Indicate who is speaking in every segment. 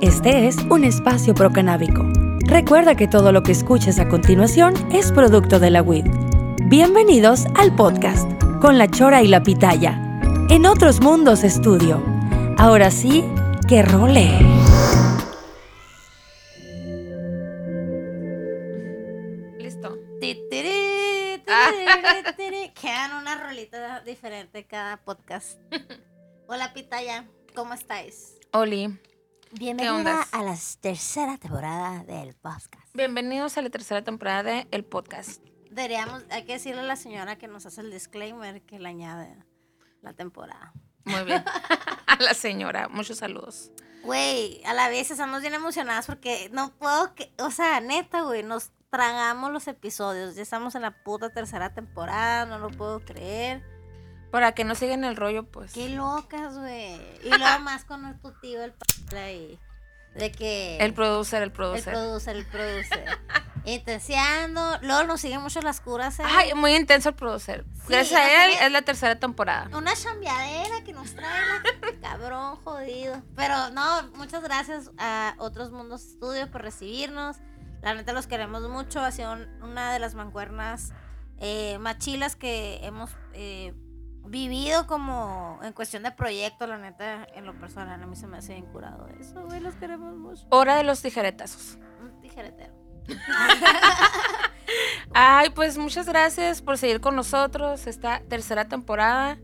Speaker 1: Este es un espacio procanábico. Recuerda que todo lo que escuches a continuación es producto de la WID. Bienvenidos al podcast con la chora y la pitaya. En otros mundos estudio. Ahora sí, que role.
Speaker 2: Listo. Ah.
Speaker 3: Quedan una rolita diferente cada podcast. Hola Pitaya, ¿cómo estáis?
Speaker 2: Oli,
Speaker 3: Bienvenida a la tercera temporada del podcast.
Speaker 2: bienvenidos a la tercera temporada de El Podcast.
Speaker 3: Deberíamos, hay que decirle a la señora que nos hace el disclaimer que le añade la temporada.
Speaker 2: Muy bien. a la señora, muchos saludos.
Speaker 3: Güey, a la vez estamos bien emocionadas porque no puedo, que, o sea, neta, güey, nos tragamos los episodios. Ya estamos en la puta tercera temporada, no lo puedo creer.
Speaker 2: Para que no sigan el rollo, pues.
Speaker 3: Qué locas, güey. Y luego más con tu tío, el p ahí. De que.
Speaker 2: El producer, el
Speaker 3: El
Speaker 2: producer.
Speaker 3: producer, el producer. Intenseando. Luego nos siguen mucho las curas. ¿eh?
Speaker 2: Ay, muy intenso el producer.
Speaker 3: Sí,
Speaker 2: Gracias a él es la tercera temporada.
Speaker 3: Una chambeadera que nos trae la cabrón jodido. Pero no, muchas gracias a Otros Mundos Estudio por recibirnos. La neta los queremos mucho. Ha sido un- una de las mancuernas eh, más chilas que hemos eh, vivido como en cuestión de proyecto. La neta, en lo personal, a mí se me hace bien curado eso, güey. Los queremos mucho.
Speaker 2: Hora de los tijeretazos.
Speaker 3: Un tijeretero.
Speaker 2: Ay, pues muchas gracias por seguir con nosotros esta tercera temporada.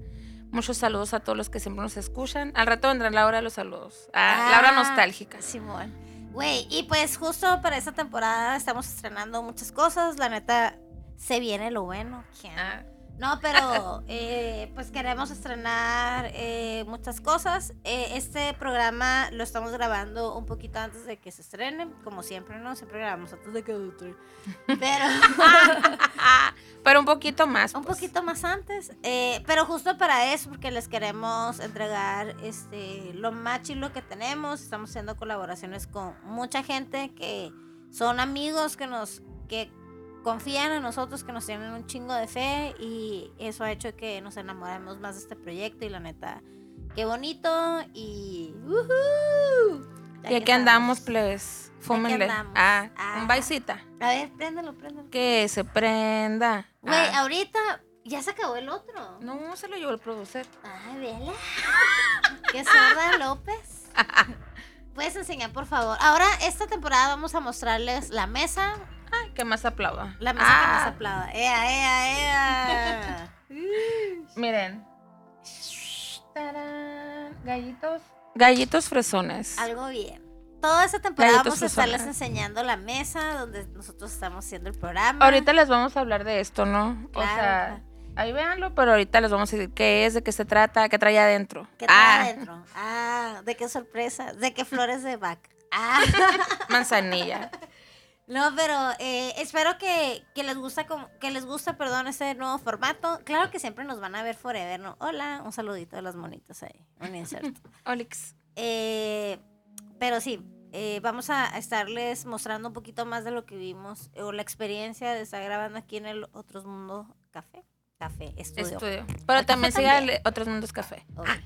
Speaker 2: Muchos saludos a todos los que siempre nos escuchan. Al rato vendrá la hora de los saludos. Ah, la hora
Speaker 3: Ah,
Speaker 2: nostálgica.
Speaker 3: Simón. Güey, y pues justo para esta temporada estamos estrenando muchas cosas. La neta, se viene lo bueno. ¿quién?
Speaker 2: Ah,
Speaker 3: No, pero eh, pues queremos estrenar eh, muchas cosas. Eh, este programa lo estamos grabando un poquito antes de que se estrene, como siempre, ¿no? Siempre grabamos antes de que se estrene. Pero
Speaker 2: pero un poquito más.
Speaker 3: un
Speaker 2: pues.
Speaker 3: poquito más antes. eh, pero justo para eso, porque les queremos entregar este lo más chilo que tenemos. Estamos haciendo colaboraciones con mucha gente que son amigos que nos que confían en nosotros, que nos tienen un chingo de fe y eso ha hecho que nos enamoremos más de este proyecto y la neta, qué bonito y. Ya
Speaker 2: Y aquí andamos, plebes. Fúmenle.
Speaker 3: andamos.
Speaker 2: Ah,
Speaker 3: Ah.
Speaker 2: un baisita.
Speaker 3: A ver, préndelo, préndelo.
Speaker 2: Que se prenda.
Speaker 3: Güey,
Speaker 2: Ah.
Speaker 3: ahorita ya se acabó el otro.
Speaker 2: No, se lo llevó el producer.
Speaker 3: Ay, vela. Qué sorda López. Puedes enseñar, por favor. Ahora, esta temporada vamos a mostrarles la mesa.
Speaker 2: Que más aplauda.
Speaker 3: La mesa que
Speaker 2: Ah,
Speaker 3: más aplauda. ¡Ea, ea, ea!
Speaker 2: Miren. Tarán. Gallitos. Gallitos fresones.
Speaker 3: Algo bien. Toda esta temporada
Speaker 2: Gallitos
Speaker 3: vamos a estarles
Speaker 2: fresones.
Speaker 3: enseñando la mesa donde nosotros estamos haciendo el programa.
Speaker 2: Ahorita les vamos a hablar de esto, ¿no?
Speaker 3: Claro,
Speaker 2: o sea, ahí véanlo, pero ahorita les vamos a decir qué es, de qué se trata, qué trae adentro.
Speaker 3: ¿Qué trae
Speaker 2: ah,
Speaker 3: adentro? Ah, ¿de qué sorpresa? ¿De qué flores de vaca? Ah.
Speaker 2: manzanilla.
Speaker 3: No, pero eh, espero que, que les gusta que les gusta, perdón, este nuevo formato. Claro que siempre nos van a ver forever, ¿no? Hola, un saludito de las monitas ahí, un inserto.
Speaker 2: Olix.
Speaker 3: Eh, pero sí, eh, vamos a estarles mostrando un poquito más de lo que vimos o la experiencia de estar grabando aquí en el Otros Mundo Café. Café, estudio.
Speaker 2: Estudio. Pero
Speaker 3: El
Speaker 2: también siga
Speaker 3: también.
Speaker 2: el Otros Mundos Café.
Speaker 3: Ah.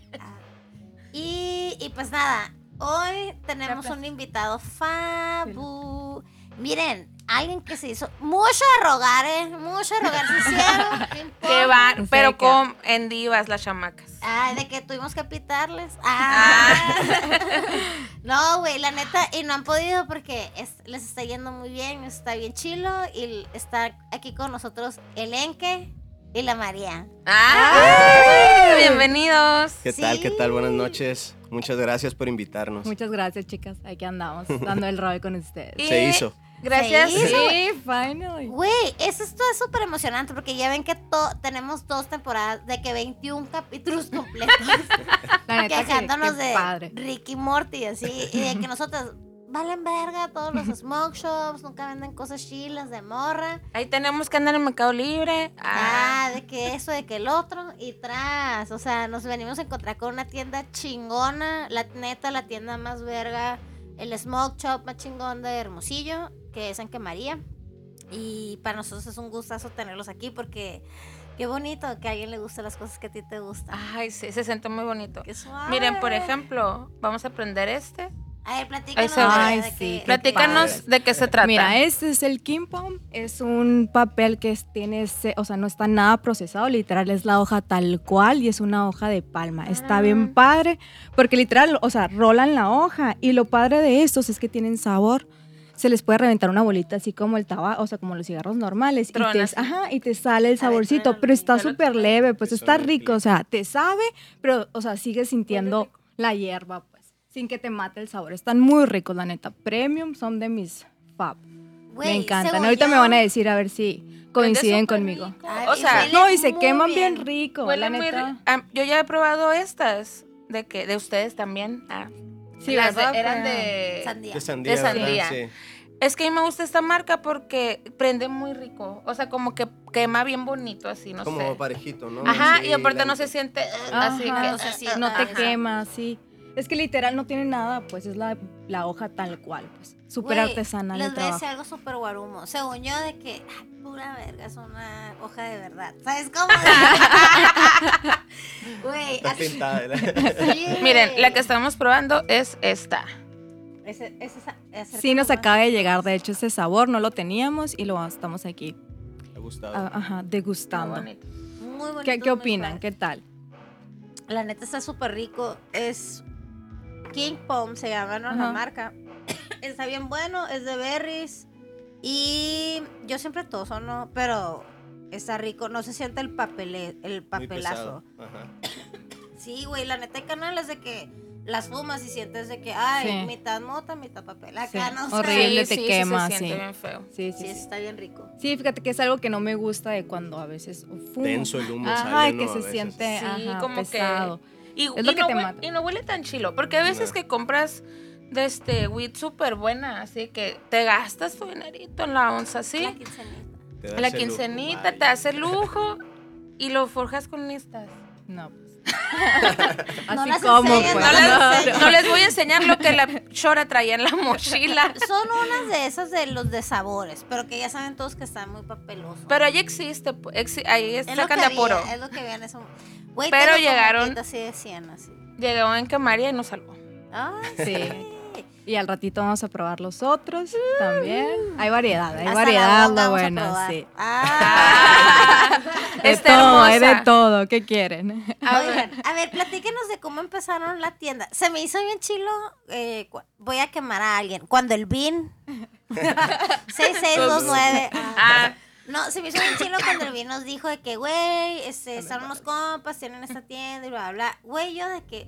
Speaker 3: Y, y pues nada, hoy tenemos un invitado fabu. Miren, alguien que se hizo mucho a rogar, ¿eh? Mucho a rogar se hicieron.
Speaker 2: Que van, pero
Speaker 4: qué.
Speaker 2: con en divas las chamacas.
Speaker 3: Ay, de que tuvimos que pitarles. Ah. no, güey, la neta, y no han podido porque es- les está yendo muy bien, está bien chilo. Y está aquí con nosotros el Enque y la María.
Speaker 2: ¡Ah! Bienvenidos.
Speaker 5: ¿Qué tal? ¿Qué tal? Buenas noches. Muchas gracias por invitarnos.
Speaker 4: Muchas gracias, chicas. Aquí andamos, dando el rol con ustedes.
Speaker 2: Y
Speaker 5: Se hizo.
Speaker 2: Gracias.
Speaker 3: Se hizo.
Speaker 4: Sí, finally.
Speaker 3: Güey, eso esto es súper emocionante porque ya ven que to- tenemos dos temporadas de que 21 capítulos completos
Speaker 4: La neta, que-
Speaker 3: quejándonos de
Speaker 4: padre.
Speaker 3: Ricky Morty así y de que nosotros valen verga todos los smoke shops, nunca venden cosas chilas de morra.
Speaker 2: Ahí tenemos que andar en Mercado Libre. Ah.
Speaker 3: Ah, de que eso, de que el otro y tras, o sea, nos venimos a encontrar con una tienda chingona, la neta, la tienda más verga, el smoke shop más chingón de Hermosillo, que es en que María. Y para nosotros es un gustazo tenerlos aquí porque qué bonito que a alguien le gusten las cosas que a ti te gustan.
Speaker 2: Ay, sí, se siente muy bonito.
Speaker 3: Qué suave.
Speaker 2: Miren, por ejemplo, vamos a prender este.
Speaker 3: A ver, platícanos
Speaker 4: Ay,
Speaker 3: de
Speaker 4: sí,
Speaker 2: Platícanos de qué se trata.
Speaker 4: Mira, este es el Kim Pom. Es un papel que tiene, o sea, no está nada procesado. Literal, es la hoja tal cual y es una hoja de palma. Está
Speaker 2: Ah.
Speaker 4: bien padre porque literal, o sea, rolan la hoja. Y lo padre de estos es que tienen sabor. Se les puede reventar una bolita así como el tabaco, o sea, como los cigarros normales. Y te, ajá, y te sale el saborcito, pero está súper leve, pues
Speaker 5: Te
Speaker 4: está rico. O sea, te sabe, pero, o sea, sigues sintiendo la hierba, pues, sin que te mate el sabor. Están muy ricos, la neta. Premium son de mis fab. Me encantan. Ahorita me
Speaker 3: yo-
Speaker 4: van a decir a ver si coinciden conmigo.
Speaker 3: Ay,
Speaker 2: O sea,
Speaker 4: No, y se queman bien,
Speaker 3: bien.
Speaker 4: rico, la
Speaker 2: muy
Speaker 4: neta.
Speaker 2: ri- yo ya he probado estas. ¿De que ¿De ustedes también? Ah.
Speaker 4: Sí,
Speaker 2: Las de-
Speaker 4: ¿verdad?
Speaker 2: eran
Speaker 4: Pero-
Speaker 2: de...
Speaker 3: Sandía.
Speaker 5: De sandía,
Speaker 2: De
Speaker 5: ¿verdad?
Speaker 2: sandía.
Speaker 5: Sí.
Speaker 2: Es que a mí me gusta esta marca porque prende muy rico. O sea, como que quema bien bonito así, no
Speaker 5: Como
Speaker 2: sé.
Speaker 5: parejito, ¿no?
Speaker 2: Ajá,
Speaker 5: Sí,
Speaker 2: y aparte
Speaker 5: la-
Speaker 2: no se siente eh,
Speaker 4: Ajá,
Speaker 2: así que
Speaker 3: no se siente.
Speaker 4: no te quema, sí. Es que literal no tiene nada, pues es la, la hoja tal cual, pues. Súper artesanal
Speaker 3: Les
Speaker 4: el
Speaker 3: voy a decir algo súper guarumo. Según yo, de que, ay, pura verga, es una hoja de verdad. ¿Sabes cómo? Güey,
Speaker 5: Está
Speaker 3: así-
Speaker 5: pintada, ¿verdad?
Speaker 3: sí,
Speaker 2: Miren, la que estamos probando es esta.
Speaker 3: Ese- ese- ese-
Speaker 4: Sí, nos acaba de llegar, de hecho, ese sabor, no lo teníamos y lo estamos aquí,
Speaker 5: Me ha gustado.
Speaker 4: ah, ajá, degustando.
Speaker 2: bonito.
Speaker 3: Muy bonito,
Speaker 4: ¿Qué, qué
Speaker 3: muy
Speaker 4: opinan? ¿Qué tal?
Speaker 3: La neta está súper rico. Es King Pom, se llama ¿no? la marca. está bien bueno, es de berries. Y yo siempre toso, ¿no? Pero está rico. No se siente el, papele, el papelazo.
Speaker 5: Ajá.
Speaker 3: Sí, güey, la neta hay canales de que las fumas y sientes de que, ay,
Speaker 4: Sí.
Speaker 3: mitad mota, mitad papel.
Speaker 4: Sí,
Speaker 3: Acá no sé.
Speaker 4: horrible. te
Speaker 2: sí,
Speaker 4: quema,
Speaker 2: sí. se siente
Speaker 4: sí.
Speaker 2: bien feo.
Speaker 4: Sí, sí,
Speaker 3: Sí,
Speaker 4: sí.
Speaker 3: está bien rico.
Speaker 4: Sí, fíjate que es algo que no me gusta de cuando a veces fumo.
Speaker 5: Denso el humo
Speaker 4: Ajá,
Speaker 5: sale,
Speaker 4: que
Speaker 5: ¿no? A
Speaker 4: se
Speaker 5: veces.
Speaker 4: siente
Speaker 2: Sí,
Speaker 4: ajá,
Speaker 2: como que-
Speaker 4: pesado.
Speaker 2: Y,
Speaker 4: Es lo
Speaker 2: y
Speaker 4: que
Speaker 2: no
Speaker 4: te
Speaker 2: hue-
Speaker 4: mata.
Speaker 2: y no huele tan chilo, porque a veces
Speaker 5: No.
Speaker 2: que compras de este weed súper buena, así que te gastas tu dinerito en la onza, ¿sí?
Speaker 3: La quincenita.
Speaker 2: La
Speaker 5: lujo,
Speaker 2: quincenita te hace lujo y lo forjas con estas.
Speaker 4: No,
Speaker 3: No
Speaker 4: Así
Speaker 3: las
Speaker 4: como, pues.
Speaker 2: No les,
Speaker 3: no,
Speaker 4: no.
Speaker 2: no les voy a enseñar lo que la chora traía en la mochila.
Speaker 3: Son unas de esas de los de sabores, pero que ya saben todos que están muy papelosos.
Speaker 2: Pero ahí existe, exi- ahí
Speaker 3: es lo
Speaker 2: sacan
Speaker 3: que
Speaker 2: de apuro.
Speaker 3: había, es lo que había en ese
Speaker 2: Pero llegaron-
Speaker 3: así de 100, así.
Speaker 2: Llegó en que María y nos salvó.
Speaker 3: Ay,
Speaker 4: Sí. Y al ratito vamos a probar los otros también. Hay variedad, hay variedad, lo bueno, sí.
Speaker 3: Ah.
Speaker 4: De
Speaker 2: Está
Speaker 4: todo, hay de todo, ¿qué quieren?
Speaker 2: A ver.
Speaker 3: Oigan, a ver, platíquenos de cómo empezaron la tienda. Se me hizo bien chilo. eh, voy a quemar a alguien. Cuando el BIN 6629.
Speaker 2: Ah,
Speaker 3: No, se me hizo bien chilo cuando el BIN nos dijo de que, güey, este, están unos compas, tienen esta tienda y bla, bla, bla. Güey, yo de que,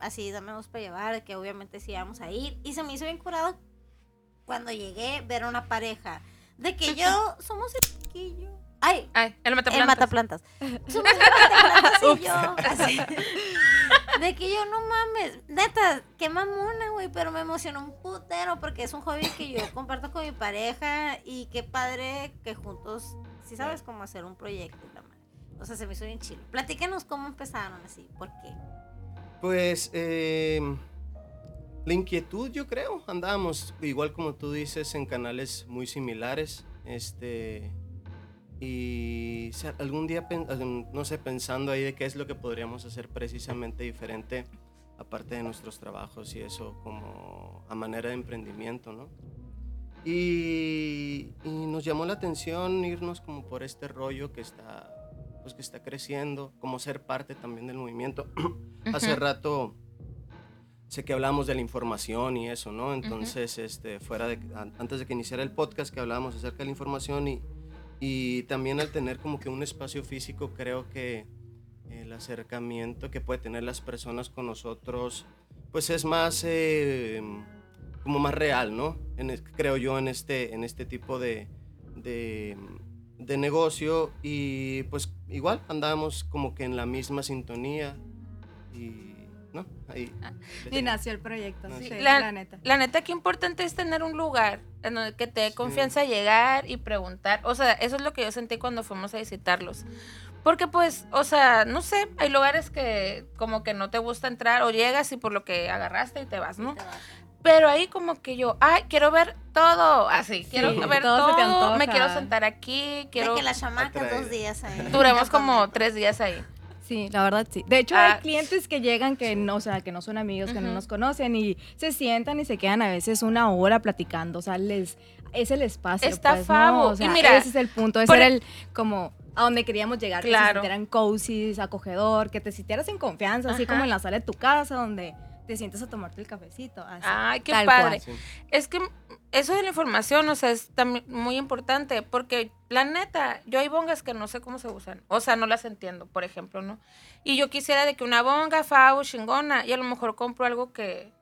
Speaker 3: así, dame dos para llevar, que obviamente sí íbamos a ir. Y se me hizo bien curado cuando llegué ver a una pareja. De que yo, somos el chiquillo. Ay,
Speaker 2: ay, el
Speaker 3: el
Speaker 2: mataplantas.
Speaker 3: mataplantas. Somos el mataplantas y yo. así. De que yo, no mames, neta, qué mamona, güey, pero me emocionó un putero porque es un hobby que yo comparto con mi pareja y qué padre que juntos, si sabes cómo hacer un proyecto. O sea, se me hizo bien chido. Platícanos cómo empezaron así, ¿por qué?
Speaker 5: Pues eh, la inquietud, yo creo, andábamos igual como tú dices en canales muy similares, este y algún día no sé pensando ahí de qué es lo que podríamos hacer precisamente diferente aparte de nuestros trabajos y eso como a manera de emprendimiento, ¿no? Y nos llamó la atención irnos como por este rollo que está pues que está creciendo, como ser parte también del movimiento. Hace rato sé que hablamos de la información y eso, ¿no? Entonces, este, fuera de, an- antes de que iniciara el podcast que hablábamos acerca de la información y, y también al tener como que un espacio físico, creo que el acercamiento que puede tener las personas con nosotros, pues es más, eh, como más real, ¿no? En creo yo en este, en este tipo de, de, de negocio y pues igual andábamos como que en la misma sintonía y, ¿no? Ahí.
Speaker 4: Y nació el proyecto,
Speaker 5: Sí,
Speaker 4: sí,
Speaker 2: la-
Speaker 4: la, neta.
Speaker 2: La neta, qué importante es tener un lugar en donde que te dé
Speaker 5: Sí.
Speaker 2: confianza llegar y preguntar. O sea, eso es lo que yo sentí cuando fuimos a visitarlos. Porque pues, o sea, no sé, hay lugares que como que no te gusta entrar o llegas y por lo que agarraste y te vas, ¿no? Pero ahí como que yo, ay, quiero ver todo, así, quiero ver
Speaker 4: todo
Speaker 2: todo, me quiero sentar aquí, quiero...
Speaker 3: De que las chamacas
Speaker 5: Atraer.
Speaker 3: dos días ahí.
Speaker 2: Duramos como tres días ahí.
Speaker 4: Sí, la verdad sí. De hecho,
Speaker 2: Ah.
Speaker 4: hay clientes que llegan que no, o sea, que no son amigos, que no
Speaker 2: Ujú.
Speaker 4: nos conocen y se sientan y se quedan a veces una hora platicando. O sea, les es el espacio.
Speaker 2: Está
Speaker 4: pues, ¿no? O sea,
Speaker 2: Y mira,
Speaker 4: ese es el punto. Ese
Speaker 2: por
Speaker 4: era
Speaker 2: e-
Speaker 4: el como a donde queríamos llegar, que
Speaker 2: Claro.
Speaker 4: se sintieran cozy, acogedor, que te sintieras en confianza, así
Speaker 2: Ajá.
Speaker 4: como en la sala de tu casa, donde te sientes a tomarte el cafecito. así,
Speaker 2: Ay, qué padre.
Speaker 4: cual.
Speaker 2: Es que eso de la información, o sea, es también muy importante, porque la neta, yo hay bongas que no sé cómo se usan, o sea, no las entiendo, por ejemplo, ¿no? Y yo quisiera de que una bonga, favo, chingona, y a lo mejor compro algo que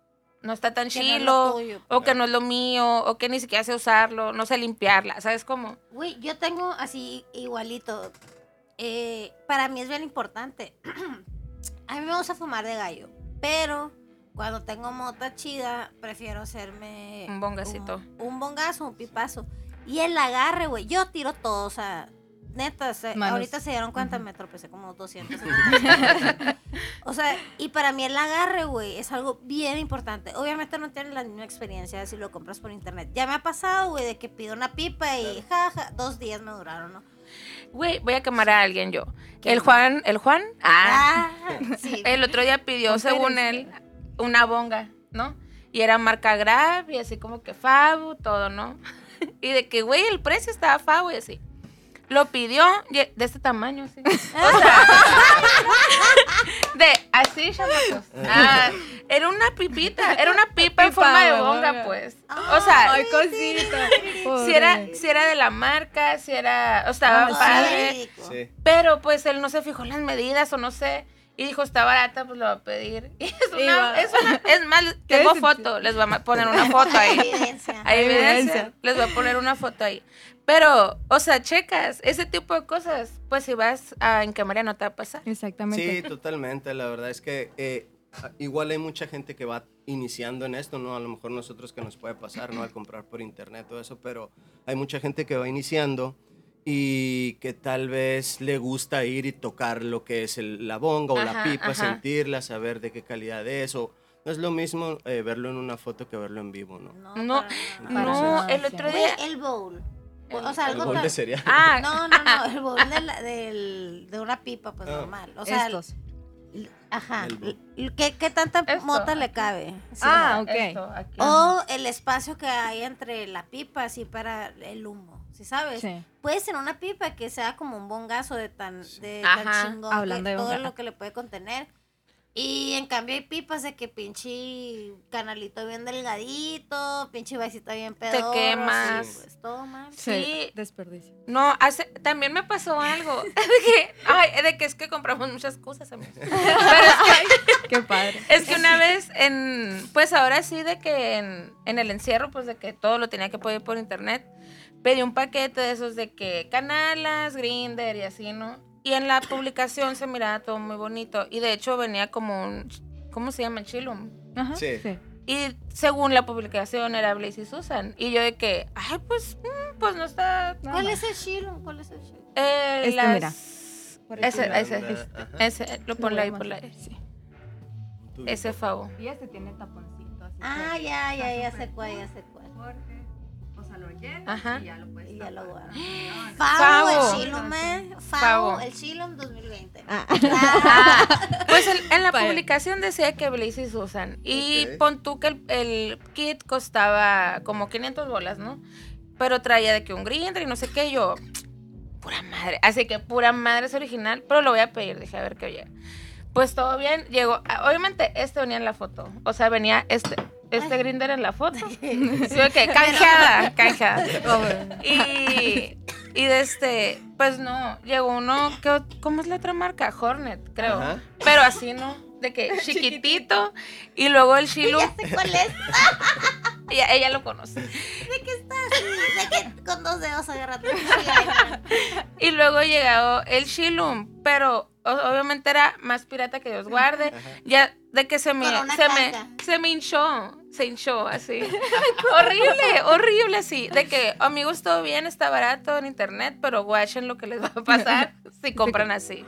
Speaker 2: no está tan
Speaker 3: Que no
Speaker 2: chilo,
Speaker 3: tuyo.
Speaker 2: o que no es lo mío, o que ni siquiera sé usarlo, no sé limpiarla, ¿sabes cómo?
Speaker 3: Güey, yo tengo así igualito. Eh, para mí es bien importante. A mí me gusta fumar de gallo, pero cuando tengo mota chida, prefiero hacerme
Speaker 2: Un bongacito.
Speaker 3: Un, un bongazo, un pipazo. Y el agarre, güey, yo tiro todo, o sea, neta, se- ahorita se dieron cuenta, me tropecé como 200. o sea, y para mí el agarre, güey, es algo bien importante. Obviamente no tienes la misma experiencia si lo compras por internet. Ya me ha pasado, güey, de que pido una pipa y jaja, dos días me duraron, ¿no?
Speaker 2: Güey, voy a quemar a alguien yo. El Juan, el Juan, ah,
Speaker 3: Ah, sí.
Speaker 2: El otro día pidió, según él, una bonga, ¿no? Y era marca Grab y así como que Fabu, todo, ¿no? Y de que, güey, el precio estaba Fabu y así. Lo pidió de este tamaño, así. O sea, de así, chamacos. Ah, era una pipita, era una pipa en forma de bonga, pues. O sea,
Speaker 4: Ay, cosita.
Speaker 2: si era, si era de la marca, si era, o estaba
Speaker 4: Ah, sí.
Speaker 2: padre.
Speaker 5: Sí.
Speaker 2: Pero pues él no se fijó en las medidas o no sé. Y dijo, está barata, pues lo va a pedir. Y es, una, es, una- es más,
Speaker 4: ¿Qué
Speaker 2: tengo foto, les voy a poner una foto ahí.
Speaker 3: Evidencia.
Speaker 2: Hay evidencia. Les voy a poner una foto ahí. Pero, o sea, checas, ese tipo de cosas, pues si vas a en cámara no te va a pasar.
Speaker 4: Exactamente.
Speaker 5: Sí, totalmente. La verdad es que eh, igual hay mucha gente que va iniciando en esto, ¿no? A lo mejor nosotros que nos puede pasar, ¿no? Al comprar por internet, todo eso, pero hay mucha gente que va iniciando y que tal vez le gusta ir y tocar lo que es el- la bonga o la pipa,
Speaker 2: ajá.
Speaker 5: sentirla, saber de qué calidad es o no es lo mismo eh, verlo en una foto que verlo en vivo, ¿no?
Speaker 3: No,
Speaker 2: No,
Speaker 3: para.
Speaker 2: No, el otro día...
Speaker 3: el bowl. O sea,
Speaker 5: El
Speaker 3: algo tan-
Speaker 5: de cereal.
Speaker 2: Ah,
Speaker 3: No, no, no, el bowl de, la- del- de una pipa, pues
Speaker 5: Ah.
Speaker 3: normal. O sea,
Speaker 4: Estos.
Speaker 3: ajá.
Speaker 5: Bowl.
Speaker 3: ¿Qué, qué tanta
Speaker 2: Esto.
Speaker 3: mota le cabe? Sí,
Speaker 4: Ah, ok.
Speaker 2: esto, aquí.
Speaker 3: O el espacio que hay entre la pipa, así para el humo, ¿sí sabes?
Speaker 4: Sí.
Speaker 3: Puede ser una pipa que sea como un bongazo de tan, de
Speaker 2: Ajá,
Speaker 3: tan chingón,
Speaker 4: hablando
Speaker 3: que
Speaker 4: de
Speaker 3: todo
Speaker 4: bonga.
Speaker 3: lo que le puede contener. Y en cambio hay pipas de que pinche canalito bien delgadito, pinche vasito bien pedorro. así,
Speaker 2: quemas.
Speaker 3: Pues todo mal.
Speaker 2: Sí.
Speaker 4: Desperdicio.
Speaker 2: No, hace, también me pasó algo. De que, ay, de que es que compramos muchas cosas, amigos. Pero es que
Speaker 4: Qué padre.
Speaker 2: Es que una vez en, pues ahora sí de que en, en el encierro, pues de que todo lo tenía que pedir por internet, pedí un paquete de esos de que canalas, grinder y así, ¿no? Y en la publicación se miraba todo muy bonito y de hecho venía como un, ¿cómo se llama? Chilum.
Speaker 4: Ajá.
Speaker 5: Sí.
Speaker 4: sí.
Speaker 2: Y según la publicación era Blaze y Susan. Y yo de que, ay, pues, mm, pues no está...
Speaker 4: Nada
Speaker 3: ¿Cuál es el chilo? ¿Cuál es el chilo?
Speaker 2: Eh,
Speaker 4: Este,
Speaker 2: las-
Speaker 4: mira.
Speaker 2: Ese, ese,
Speaker 5: ajá.
Speaker 2: ese, lo ponle ahí, ponle ahí.
Speaker 4: Sí.
Speaker 2: Ese favor.
Speaker 4: Y este tiene taponcito. Así
Speaker 3: Ah, ya, ya, ya sé cuál, ya sé cuál.
Speaker 4: Porque, o sea, lo llenas
Speaker 2: Ajá.
Speaker 4: y ya lo puedes
Speaker 3: Y ya
Speaker 4: tapar.
Speaker 2: Favo.
Speaker 3: Favo, el Chilum, eh.
Speaker 2: Favo.
Speaker 3: Favo, el Chilum 2020.
Speaker 2: Ah, pues en, en la publicación decía que Blaze y Susan. Y
Speaker 5: Ok.
Speaker 2: pon tú que el, el kit costaba como 500 bolas, ¿no? Pero traía de que un grinder y no sé qué. y yo, pura madre. Así que pura madre es original. Pero lo voy a pedir, dije a ver qué oye. Pues todo bien, llegó. ah, Obviamente, este venía en la foto. O sea, venía este. Este grinder en la foto. Sí, ok, canjeada, canjeada. Y, y de este, pues no, llegó uno, que, ¿cómo es la otra marca? Hornet, creo.
Speaker 5: Ajá.
Speaker 2: Pero así no, de que chiquitito. y luego el Shilu,
Speaker 3: Ya sé cuál es.
Speaker 2: ella, ella lo conoce.
Speaker 3: De que está así, de que con dos dedos agarrando.
Speaker 2: Y luego llegó el Shilum, pero obviamente era más pirata que Dios guarde. Ya de que se me, se me, se me hinchó, se hinchó así. horrible, horrible así. De que, amigos, todo bien, está barato en internet, pero guachen lo que les va a pasar si compran así.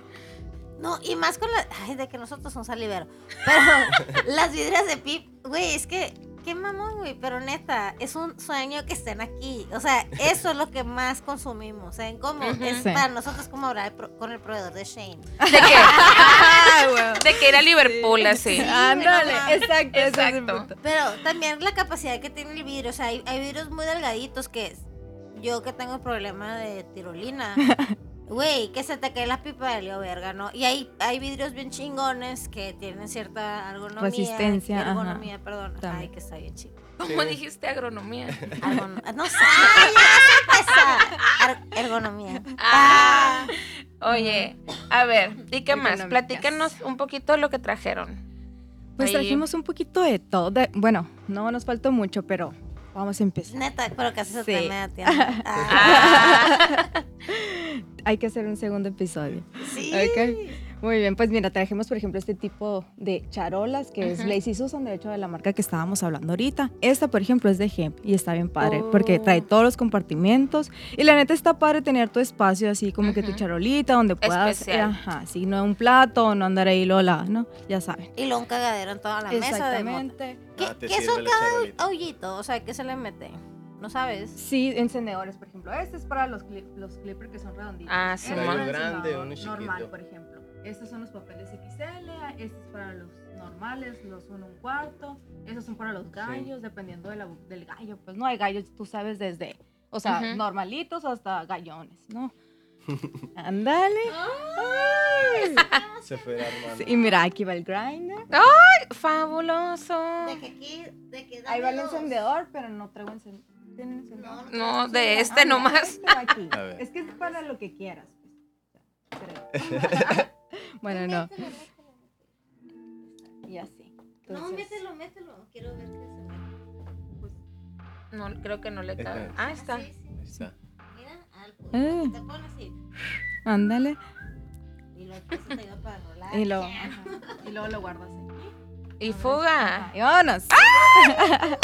Speaker 3: No, y más con la. Ay, de que nosotros son salivero. Pero las vidrias de pip, güey, es que qué mamón, güey. Pero neta, es un sueño que estén aquí. O sea, eso es lo que más consumimos. ¿Saben cómo?
Speaker 2: Ujú.
Speaker 3: Es
Speaker 4: Sí.
Speaker 3: para nosotros como hablar pro- con el proveedor de Shane.
Speaker 2: De que, de que ir a Liverpool así.
Speaker 4: Ándale,
Speaker 3: no,
Speaker 4: exacto,
Speaker 2: Exacto.
Speaker 4: punto.
Speaker 3: Pero también la capacidad que tiene el vidrio. O sea, hay, hay vidrios muy delgaditos que yo que tengo problema de tirolina. Güey, que se te cae la pipa de Leo verga, ¿no? Y hay, hay vidrios bien chingones que tienen cierta ergonomía.
Speaker 4: Resistencia, ajá.
Speaker 3: Ergonomía, perdón. Ay, que está bien chido.
Speaker 2: ¿Cómo dijiste agronomía?
Speaker 3: No sé. Ay, ya vas a empezar. Er- ergonomía.
Speaker 2: Ah. Oye, a ver, ¿y qué más? Platícanos un poquito de lo que trajeron.
Speaker 4: Pues
Speaker 2: Ahí.
Speaker 4: trajimos un poquito de todo. de- bueno, no nos faltó mucho, pero vamos a empezar.
Speaker 3: Neta, pero casi se
Speaker 4: Sí.
Speaker 3: Ah,
Speaker 2: Ah,
Speaker 4: Hay que hacer un segundo episodio.
Speaker 3: sí.
Speaker 4: Ok. Muy bien, pues mira, trajimos por ejemplo este tipo de charolas que es
Speaker 2: Ujú.
Speaker 4: Lazy Susan, de hecho de la marca que estábamos hablando ahorita. Esta por ejemplo es de hemp y está bien padre porque trae
Speaker 2: Oh.
Speaker 4: todos los compartimentos y la neta está padre tener tu espacio así como que tu charolita donde puedas,
Speaker 2: Especial.
Speaker 4: ajá, sí, no un plato, no andar ahí lola, ¿no? Ya saben.
Speaker 3: Y luego un cagadero en toda la mesa de mota.
Speaker 4: Exactamente.
Speaker 3: ¿Qué,
Speaker 5: Ah,
Speaker 3: qué son cada hoyito? O sea, ¿qué se le mete? ¿No sabes?
Speaker 4: Sí, encendedores, por ejemplo. Este es para los, clip, los clippers que son redonditos.
Speaker 2: Ah,
Speaker 4: Este
Speaker 2: sí,
Speaker 4: es
Speaker 5: grande, uno chiquito.
Speaker 4: Normal, por ejemplo. Estos son los papeles XL, este es para los normales, los uno un cuarto. Estos son para los gallos, dependiendo de la- del gallo. Pues no hay gallos, tú sabes, desde, o sea, normalitos hasta gallones, ¿no? Ándale.
Speaker 5: Se fue.
Speaker 4: Sí, y mira, aquí va el grinder.
Speaker 2: fabuloso.
Speaker 3: De que aquí, de que
Speaker 4: Ahí va el encendedor, pero no traigo encendedor.
Speaker 2: No,
Speaker 4: Sí,
Speaker 2: de
Speaker 4: ah,
Speaker 2: este
Speaker 4: no,
Speaker 2: nomás.
Speaker 4: este va aquí.
Speaker 5: A ver.
Speaker 4: Es que es para lo que quieras. pues. Creo. Bueno, no.
Speaker 3: Mételo, mételo.
Speaker 4: Y así.
Speaker 3: No, mételo, mételo. Quiero ver qué se mete.
Speaker 2: No, creo que no le cabe.
Speaker 5: Ajá.
Speaker 2: Ah, está.
Speaker 3: Sí, sí.
Speaker 5: Ahí está.
Speaker 3: Mira, algo.
Speaker 4: Eh.
Speaker 3: Te pones así.
Speaker 4: Ándale.
Speaker 3: Y lo que se te iba para rolar.
Speaker 4: Y luego, y luego lo guardas aquí.
Speaker 2: Y fuga.
Speaker 4: Y vámonos.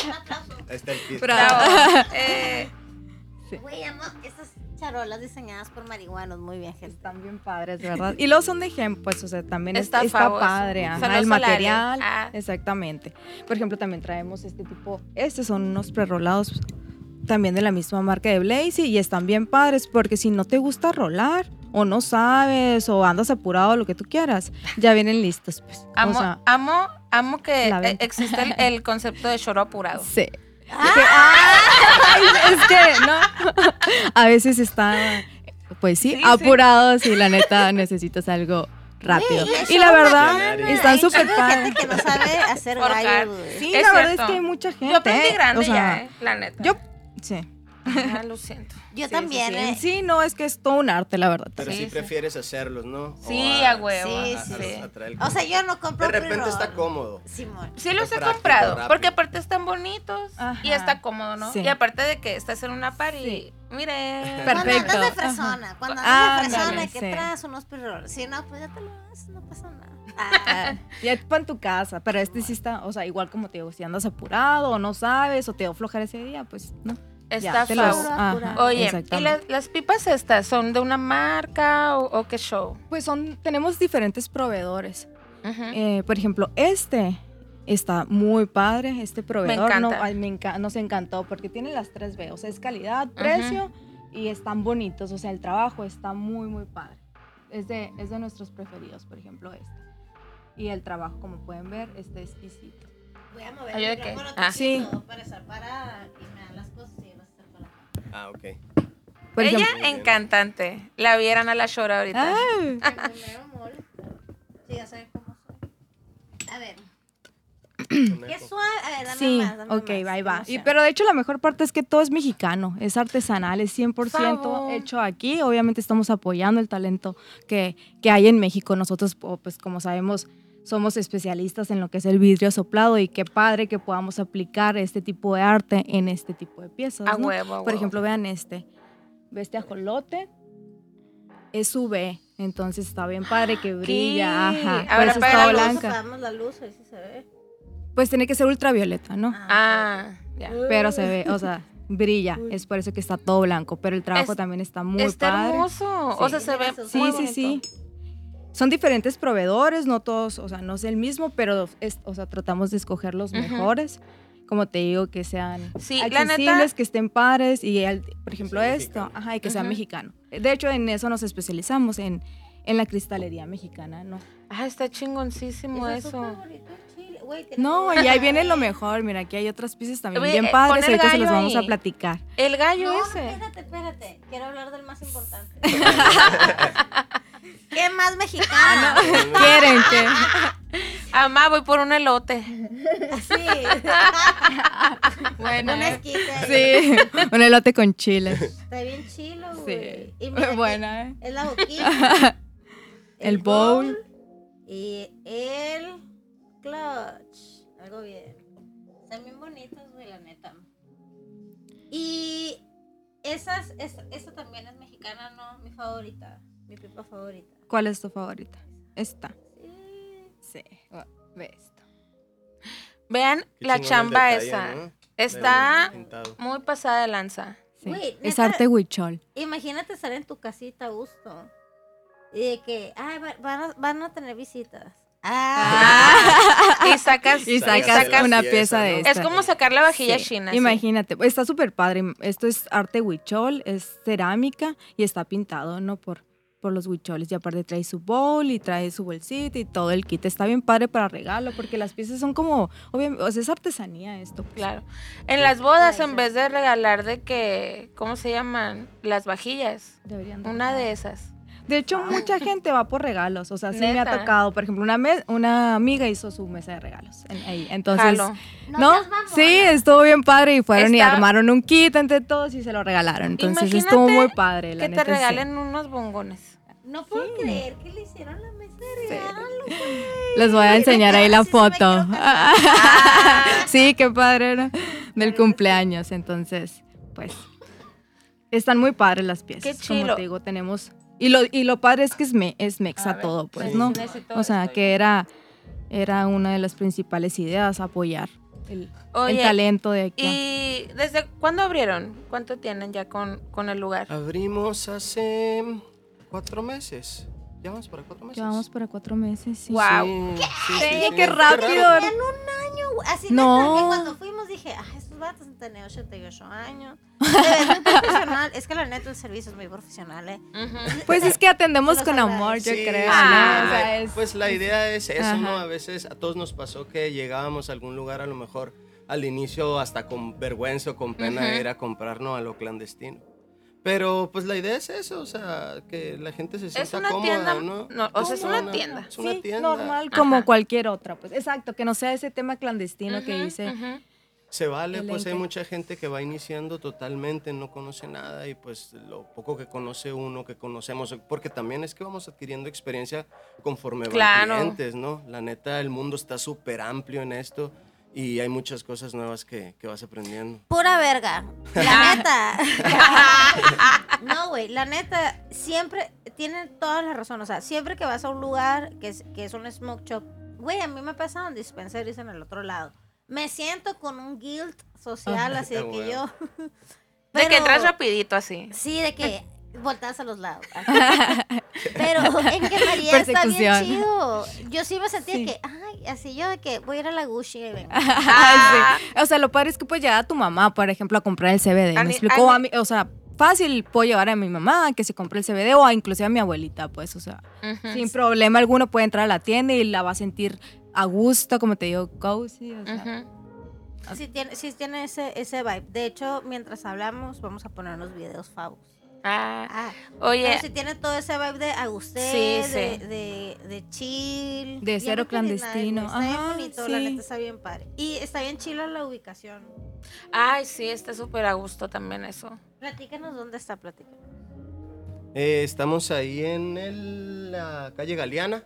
Speaker 3: Un aplauso.
Speaker 5: Ahí está el kit.
Speaker 4: Bravo.
Speaker 2: Eh,
Speaker 3: Güey, amo estas charolas diseñadas por marihuanos. Muy bien, gente.
Speaker 4: Están bien padres, ¿verdad? Y los son de gem, pues, o sea, también es-
Speaker 2: Está
Speaker 4: está,
Speaker 2: fabuloso.
Speaker 4: padre. Ajá, el
Speaker 2: solares.
Speaker 4: material.
Speaker 2: Ah.
Speaker 4: Exactamente. Por ejemplo, también traemos este tipo. Estos son unos prerolados también de la misma marca de Blazy y están bien padres porque si no te gusta rolar o no sabes o andas apurado, lo que tú quieras, ya vienen listos, pues.
Speaker 2: amo,
Speaker 4: o sea,
Speaker 2: amo, amo que existe el, el concepto de choro apurado.
Speaker 4: Sí. Es que, ¿no? A veces está, pues sí,
Speaker 2: Sí, sí.
Speaker 4: apurados y la neta necesitas algo rápido.
Speaker 3: Güey,
Speaker 4: y la verdad, están súper padres.
Speaker 3: gente que no sabe hacer gallo.
Speaker 4: Sí,
Speaker 2: Es
Speaker 4: la verdad es
Speaker 2: cierto.
Speaker 4: que hay mucha gente.
Speaker 2: Yo aprendí grande
Speaker 4: O sea,
Speaker 2: ya, eh, la neta.
Speaker 4: Yo, sí.
Speaker 2: Ah, lo siento.
Speaker 3: Yo
Speaker 4: Sí,
Speaker 3: también,
Speaker 4: sí,
Speaker 3: eh.
Speaker 4: sí. No, es que es todo un arte, la verdad.
Speaker 5: Pero
Speaker 2: Sí,
Speaker 5: sí,
Speaker 2: sí.
Speaker 5: prefieres hacerlos, ¿no? O
Speaker 2: Sí, a huevo.
Speaker 3: Sí,
Speaker 5: a-
Speaker 3: sí.
Speaker 5: a-
Speaker 3: O sea, yo no compro
Speaker 5: De repente
Speaker 3: pre-roll.
Speaker 5: está cómodo.
Speaker 3: Simón.
Speaker 2: Sí los he comprado,
Speaker 5: rápido.
Speaker 2: porque aparte están bonitos y
Speaker 4: Ajá.
Speaker 2: está cómodo, ¿no?
Speaker 4: Sí.
Speaker 2: Y aparte de que estás en una party,
Speaker 4: Sí.
Speaker 2: mire.
Speaker 3: Cuando
Speaker 4: Perfecto.
Speaker 3: andas de fresona, cuando andas
Speaker 4: Ah,
Speaker 3: de fresona
Speaker 4: ándale,
Speaker 3: que
Speaker 4: sí.
Speaker 3: traes unos pre-rolls. Si no, pues ya te lo haces, no pasa nada.
Speaker 4: Ah, ya para en tu casa, pero este sí está, o sea, igual como te digo, si andas apurado o no sabes o te dio flojar ese día, pues no.
Speaker 2: Está
Speaker 4: te los- ajá,
Speaker 2: Oye, ¿y
Speaker 4: exactamente.
Speaker 2: las, pipas estas son de una marca o, o qué show?
Speaker 4: Pues son, tenemos diferentes proveedores.
Speaker 2: Ujú.
Speaker 4: Eh, por ejemplo, este está muy padre, este proveedor. No,
Speaker 2: encanta.
Speaker 4: ay, me enca- nos encantó porque tiene las tres B, o sea, es calidad, precio y están bonitos, o sea, el trabajo está muy, muy padre. Es de, es de nuestros preferidos, por ejemplo, este. Y el trabajo, como pueden ver, este es exquisito.
Speaker 3: Voy a mover el micrófono
Speaker 2: ah.
Speaker 3: tantito para estar
Speaker 5: Ah, ok.
Speaker 4: Por
Speaker 2: Ella
Speaker 4: ejemplo,
Speaker 2: encantante. La vieran a la Shora ahorita.
Speaker 3: Mole. Sí, ya saben cómo soy. A ver, qué suave. A ver, dame
Speaker 4: Sí,
Speaker 3: más, dame
Speaker 4: ok,
Speaker 3: más.
Speaker 4: ahí va. Y, pero de hecho la mejor parte es que todo es mexicano, es artesanal, es 100%
Speaker 2: Favor.
Speaker 4: hecho aquí. Obviamente estamos apoyando el talento que, que hay en México. Nosotros, pues como sabemos, somos especialistas en lo que es el vidrio soplado y qué padre que podamos aplicar este tipo de arte en este tipo de piezas.
Speaker 2: A
Speaker 4: ¿no?
Speaker 2: huevo, a
Speaker 4: Por
Speaker 2: huevo.
Speaker 4: ejemplo, vean este. Ve este ajolote. Es UV, entonces está bien padre que brilla.
Speaker 2: ¿Qué?
Speaker 4: Ajá.
Speaker 2: A
Speaker 4: por
Speaker 2: ver,
Speaker 4: eso está
Speaker 2: la luz,
Speaker 4: blanca.
Speaker 3: Apagamos la luz, ahí sí se ve.
Speaker 4: Pues tiene que ser ultravioleta, ¿no?
Speaker 2: Ah, ya.
Speaker 4: pero se ve, o sea, brilla. Es por eso que está todo blanco, pero el trabajo
Speaker 2: Es-
Speaker 4: también está muy
Speaker 2: Está
Speaker 4: padre.
Speaker 2: hermoso. O
Speaker 4: Sí.
Speaker 2: sea, se ve
Speaker 3: Sí,
Speaker 2: muy
Speaker 4: Sí, sí,
Speaker 2: bonito.
Speaker 4: sí. Son diferentes proveedores, no todos, o sea, no es el mismo, pero es, o sea, tratamos de escoger los
Speaker 2: Ujú.
Speaker 4: mejores. como te digo, que sean
Speaker 2: Sí, la neta-
Speaker 4: accesibles, que estén padres y, el- por ejemplo,
Speaker 5: sea
Speaker 4: esto,
Speaker 5: mexicano.
Speaker 4: ajá, y que sea
Speaker 2: Ujú.
Speaker 4: mexicano. De hecho, en eso nos especializamos, en, en la cristalería mexicana, ¿no?
Speaker 2: Ah, está chingoncísimo eso.
Speaker 3: Güey, tiene
Speaker 4: No, y ahí viene lo mejor. Mira, aquí hay otras piezas también
Speaker 2: Oye,
Speaker 4: bien
Speaker 2: eh,
Speaker 4: padres. Ahorita se los vamos a
Speaker 2: ahí.
Speaker 4: platicar.
Speaker 2: El gallo
Speaker 3: No,
Speaker 2: ese.
Speaker 3: espérate, espérate. Quiero hablar del más importante. ¿Qué más mexicano?
Speaker 4: ¿Quieren que?
Speaker 2: Amá, voy por un elote.
Speaker 3: Sí.
Speaker 4: Bueno,
Speaker 3: Un esquite.
Speaker 4: sí, un elote con chile.
Speaker 3: Está bien chilo, güey.
Speaker 4: Sí, buena, ¿eh?
Speaker 3: Es la boquilla.
Speaker 4: El bowl.
Speaker 3: Y el clutch. Algo bien. Están bien bonitos, güey, la neta. Y esas, esa, esa también es mexicana, ¿no? Mi favorita. Mi pipa favorita.
Speaker 4: ¿Cuál es tu favorita? Esta.
Speaker 3: Sí.
Speaker 4: Sí, ve esto.
Speaker 2: Vean
Speaker 5: Qué
Speaker 2: la chamba
Speaker 5: detalle,
Speaker 2: esa.
Speaker 5: ¿no?
Speaker 2: Está muy pasada de lanza.
Speaker 4: Sí. Es
Speaker 3: neta-
Speaker 4: arte huichol.
Speaker 3: Imagínate estar en tu casita a gusto. Y de que, ay, va- van a, van a tener visitas. Ah.
Speaker 2: Y sacas,
Speaker 4: Y
Speaker 5: Sacas
Speaker 4: una
Speaker 5: pieza,
Speaker 4: pieza
Speaker 5: ¿no?
Speaker 4: de esta.
Speaker 2: Es como sacar la vajilla
Speaker 4: Sí,
Speaker 2: china. sí.
Speaker 4: Imagínate, está súper padre. Esto es arte huichol, es cerámica y está pintado, ¿no? Por, por los huicholes. Y aparte trae su bowl y trae su bolsita y todo el kit. Está bien padre para regalo porque las piezas son como, obviamente, o sea, es artesanía esto. pues.
Speaker 2: Claro. En las bodas, en vez de regalar de que, ¿cómo se llaman? Las vajillas.
Speaker 4: Deberían de
Speaker 2: Una de esas.
Speaker 4: De hecho, mucha gente va por regalos. O sea, sí me ha tocado. Por ejemplo, una, me- una amiga hizo su mesa de regalos en- ahí. Entonces,
Speaker 2: Jalo.
Speaker 3: No
Speaker 4: ¿no? Sí, estuvo bien padre y fueron y armaron un kit entre todos y se lo regalaron. Entonces estuvo
Speaker 2: Imagínate
Speaker 4: muy padre. La
Speaker 2: Que te
Speaker 4: sí.
Speaker 2: regalen unos bongones.
Speaker 3: No puedo creer que le hicieron la mesa de regalo, güey.
Speaker 4: Les voy a enseñar ahí la
Speaker 3: Sí, sí
Speaker 4: foto. sí, qué padre era. Del cumpleaños. Entonces, pues, están muy padres las piezas.
Speaker 2: Qué
Speaker 4: Como
Speaker 2: chilo.
Speaker 4: te digo, tenemos... Y lo, y lo padre es que es, me, es
Speaker 2: A
Speaker 4: mexa
Speaker 2: ver,
Speaker 4: todo, pues,
Speaker 2: sí,
Speaker 4: ¿no?
Speaker 2: sí,
Speaker 4: O sea, que era, era una de las principales ideas, apoyar el, el talento de aquí.
Speaker 2: ¿y desde cuándo abrieron? ¿Cuánto tienen ya con, con el lugar?
Speaker 5: Abrimos hace cuatro meses. Ya vamos para cuatro meses.
Speaker 4: Ya vamos para cuatro meses, sí.
Speaker 2: Guau.
Speaker 5: Sí, sí,
Speaker 4: Sí,
Speaker 5: sí,
Speaker 4: qué rápido.
Speaker 3: En un año, güey. Así
Speaker 4: No.
Speaker 3: que cuando fuimos dije, ah, estos vatos han tenido 88 años. Muy profesional. Es que la neta el servicio es muy profesional, ¿eh?
Speaker 4: Pues es que atendemos con amor, yo
Speaker 5: Sí,
Speaker 4: creo.
Speaker 5: sí,
Speaker 4: ¿no?
Speaker 2: Ah.
Speaker 4: O sea, es-
Speaker 5: Pues la idea es eso, ¿no? A veces a todos nos pasó que llegábamos a algún lugar a lo mejor al inicio hasta con vergüenza o con pena era comprarnos a lo clandestino. Pero pues la idea es eso, o sea, que la gente se sienta
Speaker 2: una
Speaker 5: cómoda,
Speaker 2: tienda,
Speaker 5: ¿no?
Speaker 2: no, o sea, es una tienda.
Speaker 5: Es una
Speaker 4: sí,
Speaker 5: tienda.
Speaker 4: normal, como
Speaker 2: Ajá.
Speaker 4: cualquier otra. Pues exacto, que no sea ese tema clandestino que
Speaker 2: Ujú,
Speaker 4: dice.
Speaker 2: ujú.
Speaker 5: Se vale, pues hay mucha gente que va iniciando totalmente, no conoce nada y pues lo poco que conoce uno, que conocemos, porque también es que vamos adquiriendo experiencia conforme van
Speaker 2: Claro.
Speaker 5: clientes, ¿no? La neta, el mundo está súper amplio en esto y hay muchas cosas nuevas que, que vas aprendiendo.
Speaker 3: Pura verga. La neta. no, güey, la neta, siempre tienen toda la razón. O sea, siempre que vas a un lugar que es, que es un smoke shop, güey, a mí me pasa en dispensaries en el otro lado. Me siento con un guilt social, así de que yo.
Speaker 2: De que entras rapidito así.
Speaker 3: Sí, de que volteas a los lados. Pero en que María está bien chido. Yo sí me sentía
Speaker 4: Sí.
Speaker 3: que, ay, así yo de que voy a ir a la Gucci y vengo.
Speaker 2: Ah,
Speaker 4: Sí. O sea, lo padre es que puedes llevar a tu mamá, por ejemplo, a comprar el CBD.
Speaker 2: A
Speaker 4: ¿Me explicó?
Speaker 2: a
Speaker 4: mí- o sea, fácil puedo llevar a mi mamá que se compre el CBD o a inclusive a mi abuelita, pues, o sea, sin problema alguno puede entrar a la tienda y la va a sentir a gusto, como te digo, cozy. O sea.
Speaker 3: Sí tiene, sí tiene ese, ese vibe. De hecho, mientras hablamos, vamos a poner unos videos favos.
Speaker 2: Ah,
Speaker 3: Ah,
Speaker 2: Oye,
Speaker 3: pero sí tiene todo ese vibe de a usted,
Speaker 2: Sí,
Speaker 3: de, de, de chill.
Speaker 4: De cero clandestino.
Speaker 3: Está bien bonito, la neta está bien padre. Y está bien chila la ubicación.
Speaker 2: ay, sí, está súper a gusto también eso.
Speaker 3: Platícanos dónde está, platícanos.
Speaker 5: Eh, estamos ahí en el- la calle Galeana,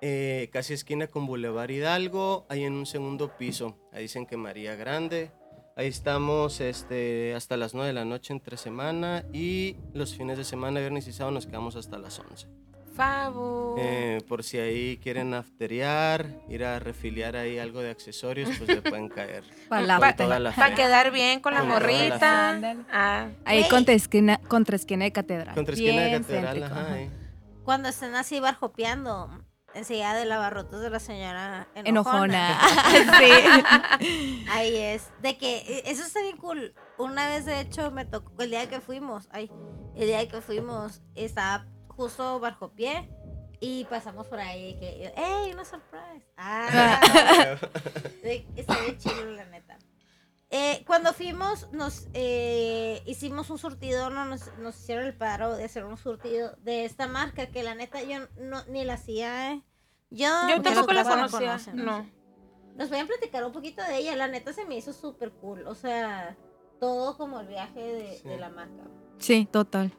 Speaker 5: eh, casi esquina con Boulevard Hidalgo, ahí en un segundo piso. Ahí dicen que María Grande. Ahí estamos este, hasta las 9 de la noche entre semana y los fines de semana, viernes y sábado, nos quedamos hasta las 11.
Speaker 2: Fabu.
Speaker 5: Eh, por si ahí quieren afterear, ir a refiliar ahí algo de accesorios, pues le pueden caer.
Speaker 4: Para
Speaker 2: Para
Speaker 5: fe.
Speaker 2: quedar bien con la
Speaker 5: Con la
Speaker 2: morrita. Ah,
Speaker 4: Ahí contra esquina, contra esquina de catedral.
Speaker 5: Contra esquina de
Speaker 4: Bien
Speaker 5: catedral,
Speaker 4: céntrico,
Speaker 5: ajá,
Speaker 4: ajá.
Speaker 5: ahí.
Speaker 3: Cuando estén así barjopeando, enseguida del lavarrotos de la señora
Speaker 4: Enojona.
Speaker 3: enojona.
Speaker 4: sí.
Speaker 3: Ahí es. De que eh, eso está bien cool. Una vez, de hecho, me tocó el día que fuimos. Ay, el día que fuimos estaba justo bajo pie y pasamos por ahí. Que, ¡Ey, una surprise! Ah, de- está bien chido, la neta. Eh, cuando fuimos, nos eh, hicimos un surtido, no nos, nos hicieron el paro de hacer un surtido de esta marca que la neta yo no, ni la hacía. eh. Yo,
Speaker 2: Yo tampoco la conocía.
Speaker 3: conocen.
Speaker 2: No.
Speaker 3: Nos voy a platicar un poquito de ella. La neta se me hizo súper cool. O sea, todo como el viaje de,
Speaker 5: Sí.
Speaker 3: de la marca.
Speaker 4: Sí, total.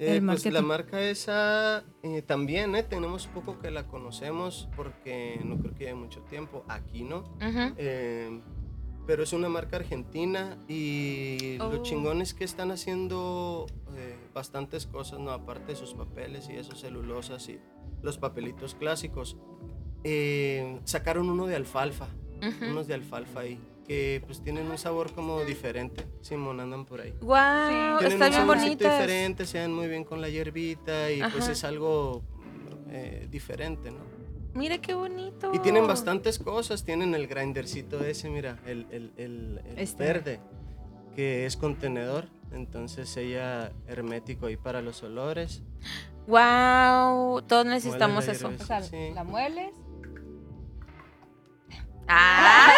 Speaker 5: Eh, pues la marca esa eh, también, eh, tenemos poco que la conocemos porque no creo que lleve mucho tiempo. Aquí no.
Speaker 2: Ujú.
Speaker 5: Eh, pero es una marca argentina y
Speaker 2: Oh.
Speaker 5: lo chingón es que están haciendo eh, bastantes cosas, ¿no? Aparte de sus papeles y esos celulosas y los papelitos clásicos. Eh, sacaron uno de alfalfa,
Speaker 2: Ujú.
Speaker 5: unos de alfalfa ahí, que pues tienen un sabor como diferente. Simón, andan por ahí.
Speaker 2: Guau,
Speaker 5: Tienen
Speaker 2: está
Speaker 5: un
Speaker 2: bien
Speaker 5: saborcito
Speaker 2: bonita.
Speaker 5: diferente, se dan muy bien con la hierbita y pues
Speaker 2: Ajá.
Speaker 5: es algo eh, diferente, ¿no?
Speaker 2: Mira qué bonito.
Speaker 5: Y tienen bastantes cosas, tienen el grindercito ese, mira, el, el, el, el
Speaker 4: Este.
Speaker 5: verde, que es contenedor, entonces ella hermético ahí para los olores.
Speaker 2: Wow, todos necesitamos eso.
Speaker 4: O sea,
Speaker 5: Sí.
Speaker 4: la mueles.
Speaker 2: Ah,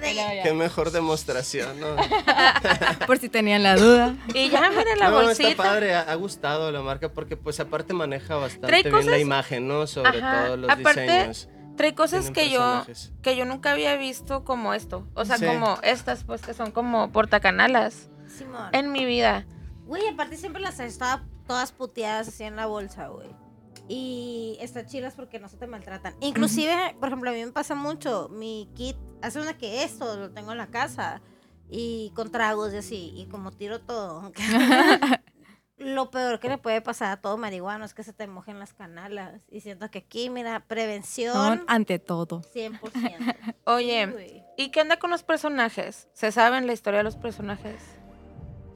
Speaker 5: Qué mejor demostración, ¿no?
Speaker 4: Por si tenían la duda.
Speaker 2: y ya miren la
Speaker 5: no,
Speaker 2: bolsita.
Speaker 5: está padre, ha, ha gustado la marca porque pues aparte maneja bastante
Speaker 2: Trae
Speaker 5: bien la imagen, ¿no? Sobre
Speaker 2: Ajá,
Speaker 5: todo los
Speaker 2: aparte,
Speaker 5: diseños.
Speaker 2: Trae cosas
Speaker 5: Tienen
Speaker 2: que yo que yo nunca había visto como esto. O sea,
Speaker 5: Sí.
Speaker 2: como estas, pues que son como portacanalas
Speaker 3: Simón.
Speaker 2: en mi vida.
Speaker 3: Güey, aparte siempre las estaba todas puteadas así en la bolsa, güey. Y está chilas porque no se te maltratan. Inclusive, por ejemplo, a mí me pasa mucho. Mi kit hace una que esto lo tengo en la casa. Y con tragos y así. Y como tiro todo. lo peor que le puede pasar a todo marihuano es que se te mojen las canalas. Y siento que aquí, mira, prevención
Speaker 4: Son ante todo.
Speaker 3: 100%.
Speaker 2: Oye,
Speaker 3: Sí.
Speaker 2: ¿y qué onda con los personajes? ¿Se saben la historia de los personajes?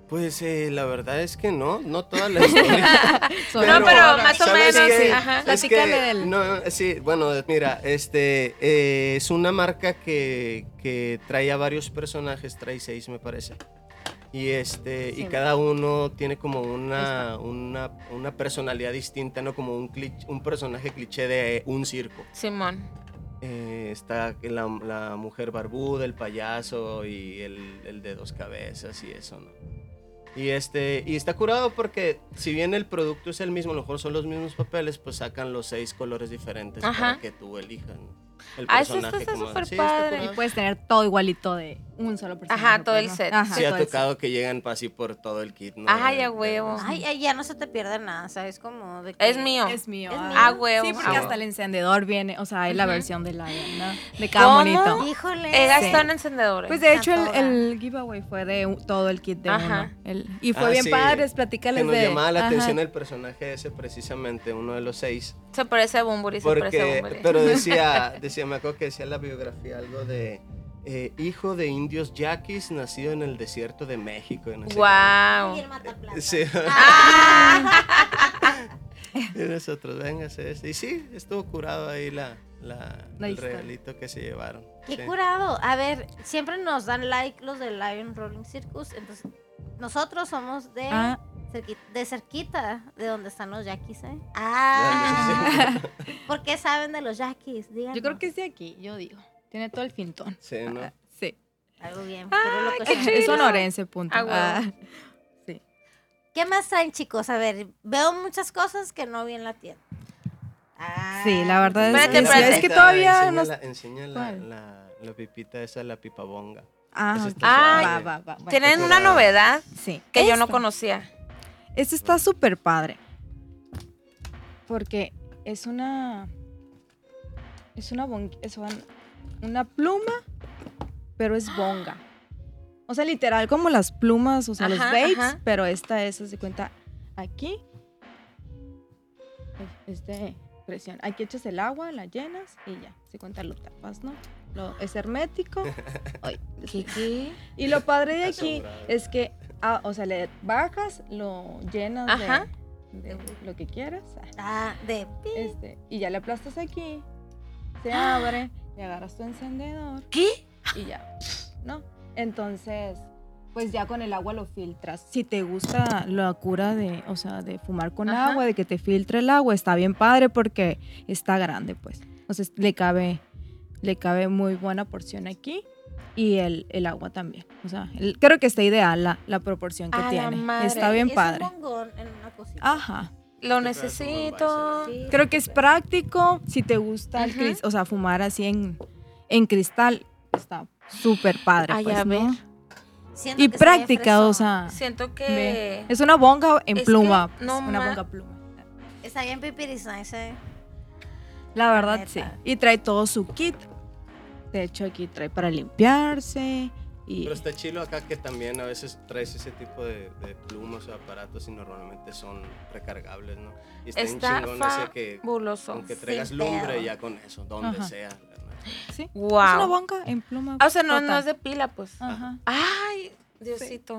Speaker 5: Pues eh, la verdad es que no, no toda la historia.
Speaker 2: no, pero más o
Speaker 5: ¿sabes
Speaker 2: menos.
Speaker 5: qué?
Speaker 2: Ajá.
Speaker 4: Platícale del-
Speaker 5: no, sí, bueno, mira, este eh, es una marca que, que trae a varios personajes, trae seis me parece. Y este, y
Speaker 3: Sí.
Speaker 5: cada uno tiene como una, una, una personalidad distinta, ¿no? Como un, clich- un personaje cliché de un circo.
Speaker 2: Simón.
Speaker 5: Eh, está la, la mujer barbuda, el payaso y el, el de dos cabezas y eso, ¿no? Y, este, y está curado porque si bien el producto es el mismo, a lo mejor son los mismos papeles, pues sacan los seis colores diferentes
Speaker 2: Ajá.
Speaker 5: para que tú elijas ¿no? el
Speaker 2: Ah, eso
Speaker 5: personaje.
Speaker 2: está
Speaker 5: como-
Speaker 2: súper
Speaker 5: Sí, está
Speaker 2: padre.
Speaker 4: Y puedes tener todo igualito de un solo personaje.
Speaker 2: Ajá, todo
Speaker 4: pues,
Speaker 2: el
Speaker 4: ¿no?
Speaker 2: set.
Speaker 4: Ajá,
Speaker 5: Sí, ha tocado que llegan así por todo el kit, ¿no?
Speaker 2: Ay, a huevo.
Speaker 3: Ay, ay, ya no se te pierde nada, ¿sabes? Como de que-
Speaker 2: Es mío.
Speaker 4: Es mío.
Speaker 3: Es
Speaker 4: ah.
Speaker 3: mío.
Speaker 2: Ah, huevo.
Speaker 4: Sí, porque
Speaker 2: ah,
Speaker 4: hasta
Speaker 2: huevo.
Speaker 4: el encendedor viene, o sea, hay la versión de Lion, ¿no? De cada
Speaker 2: ¿Cómo?
Speaker 4: monito.
Speaker 3: Híjole.
Speaker 2: He gastado
Speaker 4: Sí.
Speaker 2: en encendedores.
Speaker 4: Pues de hecho el, el giveaway fue de un- todo el kit de
Speaker 2: Ajá.
Speaker 4: uno. El- y fue
Speaker 5: Ah,
Speaker 4: bien
Speaker 5: sí,
Speaker 4: padres,
Speaker 5: Que
Speaker 4: platícales
Speaker 5: nos
Speaker 4: de...
Speaker 5: llamaba la
Speaker 4: ajá.
Speaker 5: atención el personaje ese precisamente, uno de los seis.
Speaker 2: Se parece a Bumburi, se parece a Bumburi.
Speaker 5: pero decía, decía, me acuerdo que decía la biografía algo de eh, hijo de indios yaquis nacido en el desierto de México. sé qué.
Speaker 3: Y
Speaker 2: Wow.
Speaker 3: el mataplata.
Speaker 5: Sí.
Speaker 3: Ah.
Speaker 5: y nosotros, véngase. Y sí, estuvo curado ahí la, la-
Speaker 4: La
Speaker 5: el regalito que se llevaron.
Speaker 3: Qué
Speaker 5: Sí.
Speaker 3: curado. A ver, siempre nos dan like los de Lion Rolling Circus. Entonces, nosotros somos de,
Speaker 4: Ah.
Speaker 3: cerqui- de cerquita de donde están los yaquis, ¿eh? Ah. ¿Por qué saben de los yaquis? Díganos.
Speaker 4: Yo creo que es de aquí, yo digo. Tiene todo el fintón.
Speaker 5: Sí, ¿no?
Speaker 4: Sí.
Speaker 3: Algo bien.
Speaker 2: qué
Speaker 3: son.
Speaker 2: chido.
Speaker 4: Es sonorense, punto.
Speaker 2: Ah, huevo.
Speaker 4: Ah, sí.
Speaker 3: ¿Qué más traen, chicos? A ver, veo muchas cosas que no vi en la tienda. Ah,
Speaker 4: Sí, la verdad es,
Speaker 2: Espérate,
Speaker 4: es-
Speaker 2: espérate.
Speaker 4: es que todavía
Speaker 5: enseña
Speaker 4: nos...
Speaker 5: la, enseña la,
Speaker 4: ¿Cuál?
Speaker 5: la, la pipita esa, la pipabonga.
Speaker 4: Ah,
Speaker 5: está
Speaker 2: Ah,
Speaker 4: va, va, va. Bueno,
Speaker 2: Tienen una novedad
Speaker 4: sí.
Speaker 2: que yo no conocía.
Speaker 4: Este está súper padre. Porque es una. Es una bon- es un- una pluma, pero es bonga. O sea, literal, como las plumas, o sea, los
Speaker 2: ajá.
Speaker 4: pero esta es, se cuenta, aquí. Es, es de presión. Aquí echas el agua, la llenas y ya. Se cuenta, lo tapas, ¿no? Lo, es hermético. Ay,
Speaker 2: ¿Qué, qué?
Speaker 4: y lo padre de aquí es que, ah, o sea, le bajas, lo llenas de-
Speaker 2: Ajá.
Speaker 4: de lo que quieras.
Speaker 3: Ah, de pi.
Speaker 4: Este, y ya le aplastas aquí, se abre, y agarras tu encendedor
Speaker 2: ¿Qué?
Speaker 4: y ya, ¿no? Entonces, pues ya con el agua lo filtras. Si te gusta la cura de, o sea, de fumar con
Speaker 2: Ajá.
Speaker 4: agua, de que te filtre el agua, está bien padre porque está grande, pues. Entonces le cabe, le cabe muy buena porción aquí y el, el agua también. O sea, el- creo que está ideal la, la proporción que
Speaker 2: A la
Speaker 4: tiene.
Speaker 2: madre.
Speaker 4: Está bien
Speaker 3: Es
Speaker 4: padre.
Speaker 3: un en una cosita.
Speaker 4: Ajá.
Speaker 2: Lo necesito.
Speaker 3: Sí.
Speaker 4: Creo que es práctico si te gusta el
Speaker 2: Ujú.
Speaker 4: cris- o sea, fumar así en, en cristal. Está súper padre.
Speaker 2: Ay,
Speaker 4: pues,
Speaker 2: a
Speaker 4: ¿no?
Speaker 2: ver.
Speaker 3: Siento
Speaker 4: Y práctica, o sea,
Speaker 2: Siento que.
Speaker 4: es una bonga en
Speaker 2: Es
Speaker 4: pluma. pues,
Speaker 2: no
Speaker 4: una bonga pluma.
Speaker 3: Está bien pipiris nice, eh.
Speaker 4: La verdad, sí. Y trae todo su kit. De hecho, aquí trae para limpiarse. Y
Speaker 5: Pero está chilo acá que también a veces traes ese tipo de, de plumas o aparatos y normalmente son recargables, ¿no? Y está,
Speaker 2: Está
Speaker 5: chingón ese que con que traigas lumbre ya con eso, donde
Speaker 4: Ajá.
Speaker 5: sea.
Speaker 4: sí. Es
Speaker 2: Wow.
Speaker 4: una bonga en pluma.
Speaker 2: Ah, o sea, no, no es de pila, pues.
Speaker 4: Ajá.
Speaker 2: Ay, Diosito.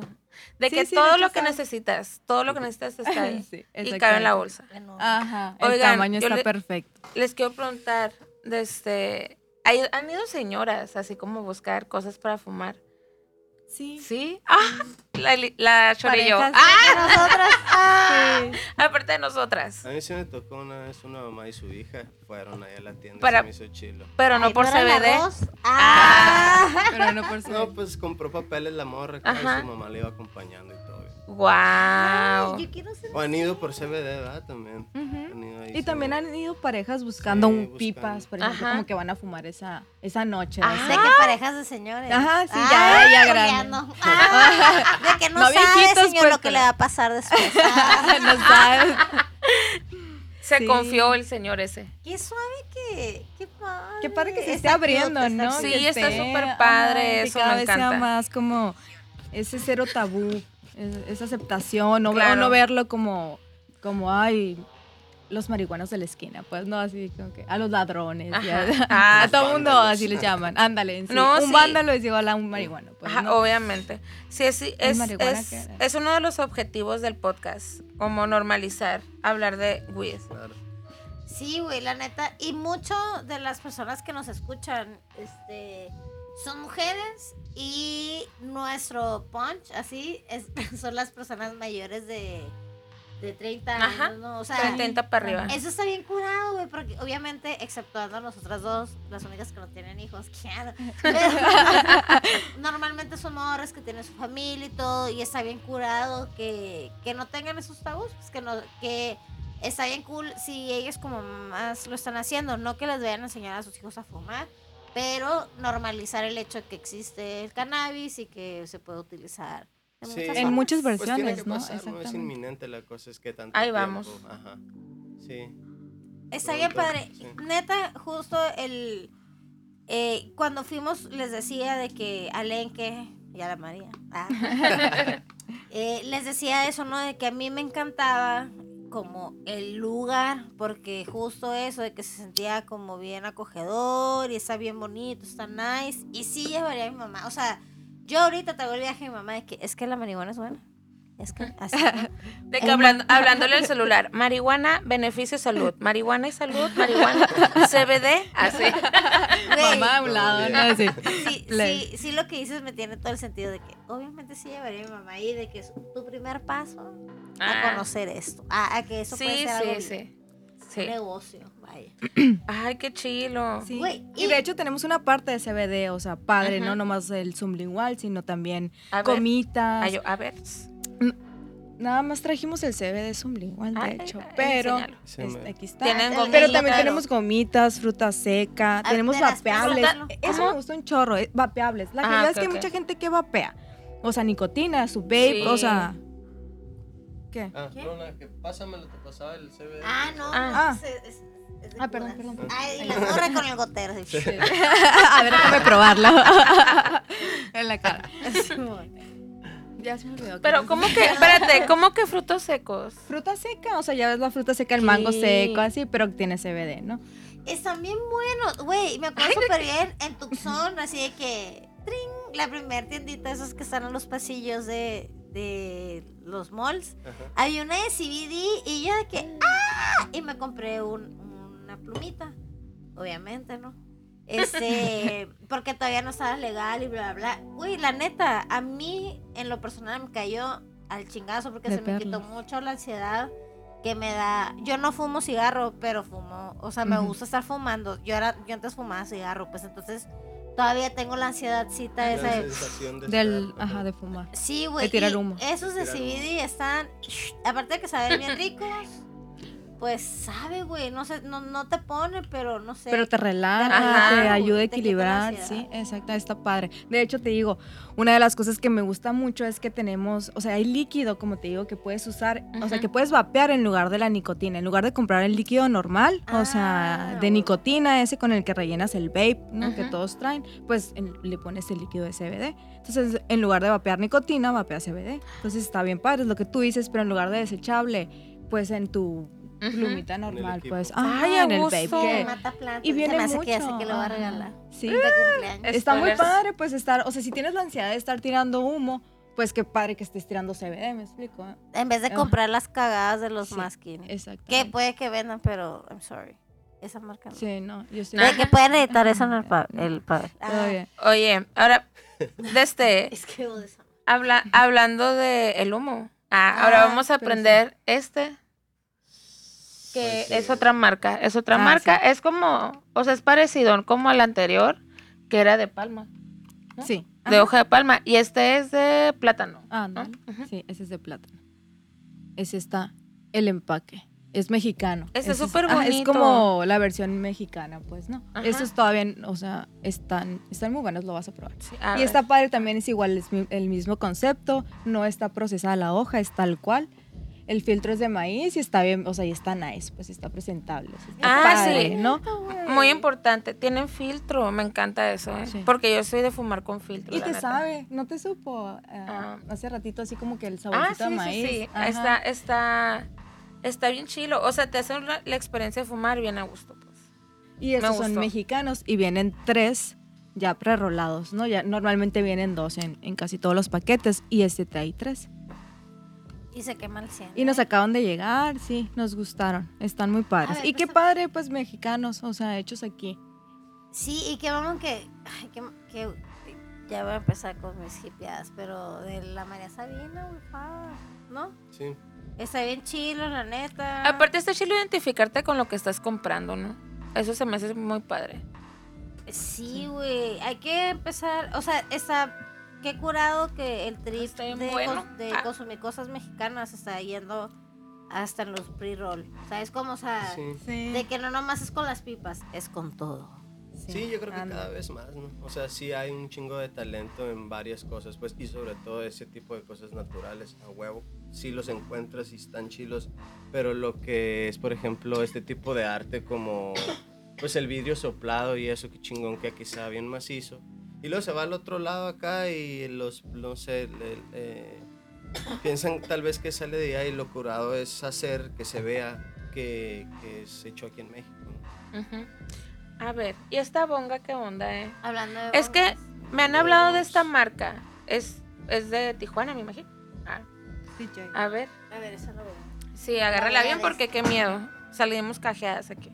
Speaker 2: De
Speaker 4: Sí,
Speaker 2: que
Speaker 4: sí,
Speaker 2: todo lo que necesitas, todo lo que necesitas está ahí.
Speaker 4: Sí,
Speaker 2: y cabe en la bolsa.
Speaker 4: Ajá. El
Speaker 2: Oigan,
Speaker 4: tamaño está
Speaker 2: le-
Speaker 4: perfecto.
Speaker 2: Les quiero preguntar, desde, ¿hay- ¿han ido señoras así como buscar cosas para fumar?
Speaker 4: Sí.
Speaker 2: ¿Sí? Ah, la, la.
Speaker 4: Parejas.
Speaker 2: Ah,
Speaker 3: nosotras. ah,
Speaker 4: Sí.
Speaker 2: aparte de nosotras.
Speaker 5: A mí sí me tocó una vez una mamá y su hija fueron ahí a la tienda
Speaker 2: Para-
Speaker 5: y se me hizo chilo.
Speaker 2: Pero no
Speaker 3: ay,
Speaker 2: por CBD.
Speaker 3: arroz? Ah.
Speaker 4: Pero no por ser.
Speaker 5: No, pues compró papeles la morra y
Speaker 2: Ajá.
Speaker 5: su mamá le iba acompañando y todo.
Speaker 2: Wow.
Speaker 3: Ay, yo quiero ser
Speaker 5: O han ido por CBD, ¿verdad? También.
Speaker 4: Ujú.
Speaker 5: Han ido ahí
Speaker 4: Y también
Speaker 5: CBD.
Speaker 4: han ido parejas buscando
Speaker 5: Sí,
Speaker 4: un
Speaker 5: buscando.
Speaker 4: pipas, por ejemplo,
Speaker 2: Ajá.
Speaker 4: como que van a fumar esa, esa noche.
Speaker 2: Ah.
Speaker 3: De que parejas de señores.
Speaker 4: Ajá, sí,
Speaker 3: Ah,
Speaker 4: ya, ya grande.
Speaker 3: no. Ah, de que no,
Speaker 4: No
Speaker 3: sabe,
Speaker 4: viejitos,
Speaker 3: señor,
Speaker 4: pues,
Speaker 3: lo que
Speaker 4: pero-
Speaker 3: le va a pasar después.
Speaker 4: No sabes.
Speaker 2: Se
Speaker 4: Sí.
Speaker 2: confió el señor ese.
Speaker 3: qué suave que. Qué padre.
Speaker 4: Qué padre que se esté abriendo,
Speaker 3: está
Speaker 4: ¿no?
Speaker 2: Sí,
Speaker 4: Que
Speaker 2: está súper padre,
Speaker 4: que
Speaker 2: eso
Speaker 4: cada
Speaker 2: me
Speaker 4: vez sea
Speaker 2: encanta.
Speaker 4: más como ese cero tabú, es- esa aceptación, o, o
Speaker 2: Claro.
Speaker 4: no verlo como, como, ay, los marihuanos de la esquina, pues no, así como que a los ladrones.
Speaker 2: Ah,
Speaker 4: a todo mundo
Speaker 5: vándalos.
Speaker 4: así les llaman, ándale, sí.
Speaker 2: No,
Speaker 4: un
Speaker 2: sí.
Speaker 4: vándalo es igual a un marihuano, pues,
Speaker 2: Ajá,
Speaker 4: ¿no?
Speaker 2: obviamente. Sí, es, es,
Speaker 4: marihuana
Speaker 2: es, es uno de los objetivos del podcast, como normalizar, hablar de weed.
Speaker 5: Claro.
Speaker 3: Sí, güey, la neta. Y mucho de las personas que nos escuchan, este, son mujeres y nuestro punch, así, es, son las personas mayores de, de 30 años, ¿no? O sea,
Speaker 2: 30 para arriba.
Speaker 3: eso está bien curado, güey, porque obviamente, exceptuando a nosotras dos, las únicas que no tienen hijos, claro. Pero normalmente son morras que tienen su familia y todo, y está bien curado que, que no tengan esos tabús, pues que no, que está bien cool si ellos como más lo están haciendo, no que les vayan a enseñar a sus hijos a fumar, pero normalizar el hecho de que existe el cannabis y que se puede utilizar
Speaker 5: Sí.
Speaker 4: En muchas
Speaker 5: Pues tiene
Speaker 4: versiones,
Speaker 5: que
Speaker 4: ¿no?
Speaker 5: pasar, ¿no? Es inminente la cosa, es que tanto
Speaker 2: Ahí
Speaker 5: tiempo,
Speaker 2: vamos.
Speaker 5: Ajá. Sí.
Speaker 3: Está bien padre.
Speaker 5: sí.
Speaker 3: Neta, justo el... eh, cuando fuimos, les decía de que Alenque y a la María, ah, eh, les decía eso, ¿no? De que a mí me encantaba como el lugar, porque justo eso, de que se sentía como bien acogedor y está bien bonito, está nice. Y sí llevaría a mi mamá, o sea, yo ahorita traigo el viaje a mi mamá de que es que la marihuana es buena. Es que así.
Speaker 2: De que hablando, hablándole al celular, marihuana, beneficio, salud. Marihuana y salud, marihuana, CBD, así.
Speaker 3: Güey,
Speaker 4: Mamá a un lado, ¿no? Así.
Speaker 3: Sí, sí, sí, lo que dices me tiene todo el sentido de que obviamente sí llevaría a mi mamá ahí, de que es tu primer paso a
Speaker 2: Ah.
Speaker 3: conocer esto, a, a que eso puede
Speaker 2: Sí,
Speaker 3: ser algo
Speaker 2: sí, sí.
Speaker 3: un
Speaker 2: Sí.
Speaker 3: negocio, vaya.
Speaker 2: Ay, qué chilo.
Speaker 4: Sí.
Speaker 3: Güey,
Speaker 4: y
Speaker 3: y-
Speaker 4: de hecho tenemos una parte de CBD, o sea, padre,
Speaker 2: Ajá.
Speaker 4: no nomás el sublingual, sino también
Speaker 2: A ver.
Speaker 4: comitas.
Speaker 2: Ay, yo- a ver.
Speaker 4: Nada más trajimos el CBD sublingual, de
Speaker 2: Ay,
Speaker 4: hecho,
Speaker 2: ay,
Speaker 4: pero este, aquí está.
Speaker 2: Tienen
Speaker 3: Pero
Speaker 4: también tenemos gomitas, fruta seca,
Speaker 3: Ah,
Speaker 4: tenemos vapeables. Eso me gustó un chorro, eh, vapeables. La
Speaker 2: Ah,
Speaker 4: realidad es que hay
Speaker 2: ok.
Speaker 4: mucha gente que vapea. O sea, nicotina, su vape,
Speaker 2: Sí.
Speaker 4: o sea. ¿Qué?
Speaker 5: Ah,
Speaker 3: ¿Qué?
Speaker 5: Rona, que pásamelo, te pasaba el CBD.
Speaker 3: Ah, no,
Speaker 2: Ah.
Speaker 3: no, es- es- es de
Speaker 4: Ah, perdón, perdón.
Speaker 3: Ay, y la morra con el gotero.
Speaker 4: A ver, déjame probarlo. en la cara. Ya se me olvidó.
Speaker 2: Pero, ¿cómo que, espérate, cómo que frutos secos?
Speaker 4: Fruta seca, o sea, ya ves la fruta seca, el mango seco, así, pero tiene CBD, ¿no?
Speaker 3: Están bien buenos, güey, me acuerdo súper bien en Tucson, así de que, trin, la primer tiendita, esos que están en los pasillos de, de los malls,
Speaker 5: Ajá.
Speaker 3: había una de CBD y yo de que ¡ah! Y me compré un- una plumita, obviamente, ¿no? Este, porque todavía no estaba legal y bla, bla, bla. Uy, la neta, a mí en lo personal me cayó al chingazo porque
Speaker 4: De
Speaker 3: se me quitó mucho la ansiedad que me da. Yo no fumo cigarro, pero fumo, o sea, me gusta estar fumando. Yo era, yo antes fumaba cigarro, pues entonces todavía tengo la ansiedadcita
Speaker 5: La
Speaker 3: esa de
Speaker 5: de
Speaker 4: Del,
Speaker 5: estar-
Speaker 4: ajá, de fumar.
Speaker 3: Sí, güey.
Speaker 4: De tirar humo.
Speaker 3: Esos de
Speaker 5: Tirar
Speaker 3: CBD están, aparte de que saben bien ricos, pues sabe, güey, no sé, no, no te pone, pero no sé.
Speaker 4: Pero te relaja,
Speaker 2: relaja,
Speaker 4: te ayuda a equilibrar, sí, exacto, está padre. De hecho, te digo, una de las cosas que me gusta mucho es que tenemos, o sea, hay líquido, como te digo, que puedes usar, o sea, que puedes vapear en lugar de la nicotina, en lugar de comprar el líquido normal, o sea,
Speaker 3: Ah,
Speaker 4: de
Speaker 3: güey.
Speaker 4: nicotina, ese con el que rellenas el vape, ¿no? Que todos traen, pues en- le pones el líquido de CBD. Entonces, en lugar de vapear nicotina, vapea CBD. Entonces, está bien padre, es lo que tú dices, pero en lugar de desechable, pues en tu. Plumita normal, pues,
Speaker 2: Ay,
Speaker 4: ah,
Speaker 2: a
Speaker 4: en el que-
Speaker 3: mata plantas.
Speaker 4: y viene
Speaker 3: se me hace
Speaker 4: mucho.
Speaker 3: que ya sé que lo va a regalar.
Speaker 4: Sí.
Speaker 3: De cumpleaños.
Speaker 4: Está muy padre, pues estar, o sea, si tienes la ansiedad de estar tirando humo, pues qué padre que estés tirando CBD, me explico.
Speaker 3: En vez de
Speaker 4: Ajá.
Speaker 3: comprar las cagadas de los
Speaker 4: Sí,
Speaker 3: masking.
Speaker 4: Exacto.
Speaker 3: Que puede que vendan, pero I'm sorry. Esa marca no.
Speaker 4: Sí, no, yo estoy.
Speaker 3: De que pueden editar eso en el, pa el pa-
Speaker 4: Todo
Speaker 3: Ah,
Speaker 4: bien.
Speaker 2: Oye, ahora, de este,
Speaker 3: Es que
Speaker 2: habla, hablando de el humo. Ah, ahora
Speaker 3: Ah,
Speaker 2: vamos a
Speaker 4: pero sí.
Speaker 2: aprender este. Que es otra marca. Es otra
Speaker 4: Ah,
Speaker 2: marca. Es como, o sea, es parecido como al anterior, que era de palma. ¿no?
Speaker 4: Sí.
Speaker 2: De
Speaker 4: Ajá.
Speaker 2: hoja de palma. Y este es de plátano.
Speaker 4: Ah,
Speaker 2: ¿no?
Speaker 4: Sí, ese es de plátano. Ese está el empaque. Es mexicano.
Speaker 2: Ese es súper
Speaker 4: ah, Es
Speaker 2: bonito.
Speaker 4: como la versión mexicana, pues, ¿no?
Speaker 2: Ajá.
Speaker 4: Estos todavía, o sea, están, están muy buenos, lo vas a probar.
Speaker 2: Sí, a
Speaker 4: Y
Speaker 2: ver.
Speaker 4: está padre también, es igual, es el mismo concepto, no está procesada la hoja, es tal cual. El filtro es de maíz y está bien, o sea, y está nice, pues está presentable. está
Speaker 2: Ah,
Speaker 4: padre,
Speaker 2: sí.
Speaker 4: ¿no?
Speaker 2: Muy importante. Tienen filtro. Me encanta eso, ¿eh?
Speaker 4: Sí.
Speaker 2: Porque yo soy de fumar con filtro.
Speaker 4: Y
Speaker 2: la
Speaker 4: te
Speaker 2: neta.
Speaker 4: sabe, ¿no te supo eh,
Speaker 2: Ah.
Speaker 4: hace ratito así como que el
Speaker 2: Ah,
Speaker 4: saborcito
Speaker 2: sí,
Speaker 4: de maíz?
Speaker 2: sí, sí.
Speaker 4: Ajá.
Speaker 2: Está, está, está bien chilo. O sea, te hace la, la experiencia de fumar bien a gusto, pues.
Speaker 4: Y estos
Speaker 2: me
Speaker 4: son mexicanos y vienen tres ya prerrolados, ¿no? Ya normalmente vienen dos en, en casi todos los paquetes y este trae tres.
Speaker 3: Y se quema el 100.
Speaker 4: Y nos acaban de llegar, sí, nos gustaron, están muy padres.
Speaker 3: ver,
Speaker 4: y qué
Speaker 3: pues,
Speaker 4: padre, pues mexicanos, o sea, hechos aquí.
Speaker 3: Sí, y que vamos que, ay, que, que ya voy a empezar con mis hippieadas, pero de la María Sabina, güey, pa, ¿no?
Speaker 5: Sí.
Speaker 3: Está bien chilo, la neta.
Speaker 2: Aparte está chilo identificarte con lo que estás comprando, ¿no? Eso se me hace muy padre.
Speaker 3: Sí, güey, hay que empezar, o sea, está, qué curado que el trip de,
Speaker 2: bueno.
Speaker 3: cos- de
Speaker 2: Ah.
Speaker 3: consumir cosas mexicanas está yendo hasta en los pre-roll. ¿Sabes cómo? O sea,
Speaker 5: Sí.
Speaker 4: Sí.
Speaker 3: de que no nomás es con las pipas, es con todo.
Speaker 5: Sí, yo creo que cada vez más, ¿no? O sea, sí hay un chingo de talento en varias cosas, pues, y sobre todo ese tipo de cosas naturales, a huevo. Sí los encuentras y están chilos, pero lo que es, por ejemplo, este tipo de arte como, pues, el vidrio soplado y eso, que chingón, que aquí está bien macizo. Y luego se va al otro lado acá y los, no sé, le- eh, piensan tal vez que sale de ahí y lo curado es hacer que se vea que, que es hecho aquí en México. ¿no?
Speaker 2: A ver, ¿y esta bonga qué onda, eh?
Speaker 3: Hablando de
Speaker 2: Es que me han hablado de esta marca. Es, es de Tijuana, me imagino. Ah, a ver.
Speaker 3: A ver, lo veo.
Speaker 2: Sí, agárrala bien porque qué miedo. Salimos cajeadas. Aquí,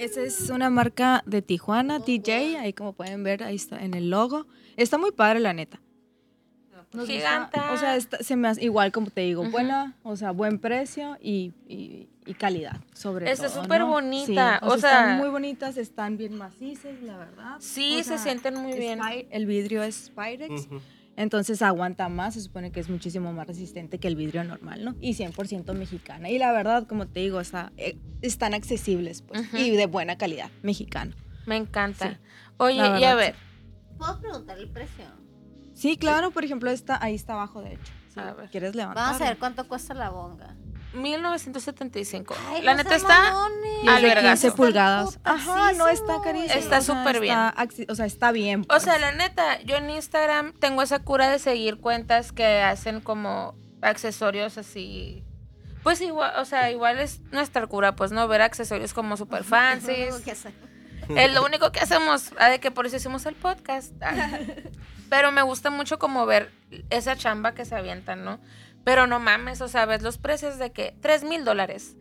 Speaker 4: Esa es una marca de Tijuana, TJ, ahí como pueden ver, ahí está en el logo. Está muy padre, la neta. Nos gusta-
Speaker 2: Giganta.
Speaker 4: o sea, está- se me hace igual como te digo,
Speaker 2: Ujú.
Speaker 4: buena, o sea, buen precio y, y- y calidad, sobre
Speaker 2: Está
Speaker 4: todo.
Speaker 2: súper
Speaker 4: ¿no?
Speaker 2: bonita,
Speaker 4: Sí,
Speaker 2: o
Speaker 4: sea,
Speaker 2: sea-
Speaker 4: están muy bonitas, están bien macizas, la verdad.
Speaker 2: Sí,
Speaker 4: O
Speaker 2: se
Speaker 4: sea,
Speaker 2: sienten muy bien.
Speaker 4: El vidrio es Spyrex,
Speaker 5: Ujú.
Speaker 4: Entonces aguanta más, se supone que es muchísimo más resistente que el vidrio normal, ¿no? Y 100% mexicana. Y la verdad, como te digo, está, eh, están accesibles, pues, y de buena calidad, mexicano.
Speaker 2: Me encanta.
Speaker 4: Sí.
Speaker 2: Oye, y a ver,
Speaker 3: ¿Puedo preguntar el precio?
Speaker 4: Sí, claro, por ejemplo, esta, ahí está abajo, de hecho. Si
Speaker 2: A ver.
Speaker 4: ¿Quieres levantar?
Speaker 3: Vamos a ver cuánto cuesta la bonga.
Speaker 2: 1975.
Speaker 3: Ay,
Speaker 2: la
Speaker 3: no
Speaker 2: neta está. al
Speaker 4: de
Speaker 2: vergazo.
Speaker 4: 15 pulgadas. Ajá, no está carísimo.
Speaker 2: Está
Speaker 4: o sea,
Speaker 2: súper bien.
Speaker 4: O sea, está bien.
Speaker 2: O
Speaker 4: pues.
Speaker 2: sea, la neta, yo en Instagram tengo esa cura de seguir cuentas que hacen como accesorios así. Pues igual, o sea, igual es nuestra cura, pues no ver accesorios como super fancies.
Speaker 3: ¿Qué sé?
Speaker 2: Es lo único que hacemos, ah, de que por eso hicimos el podcast. Ah. Pero me gusta mucho como ver esa chamba que se avientan, ¿no? Pero no mames, o sea, ves los precios de que 3 mil dólares.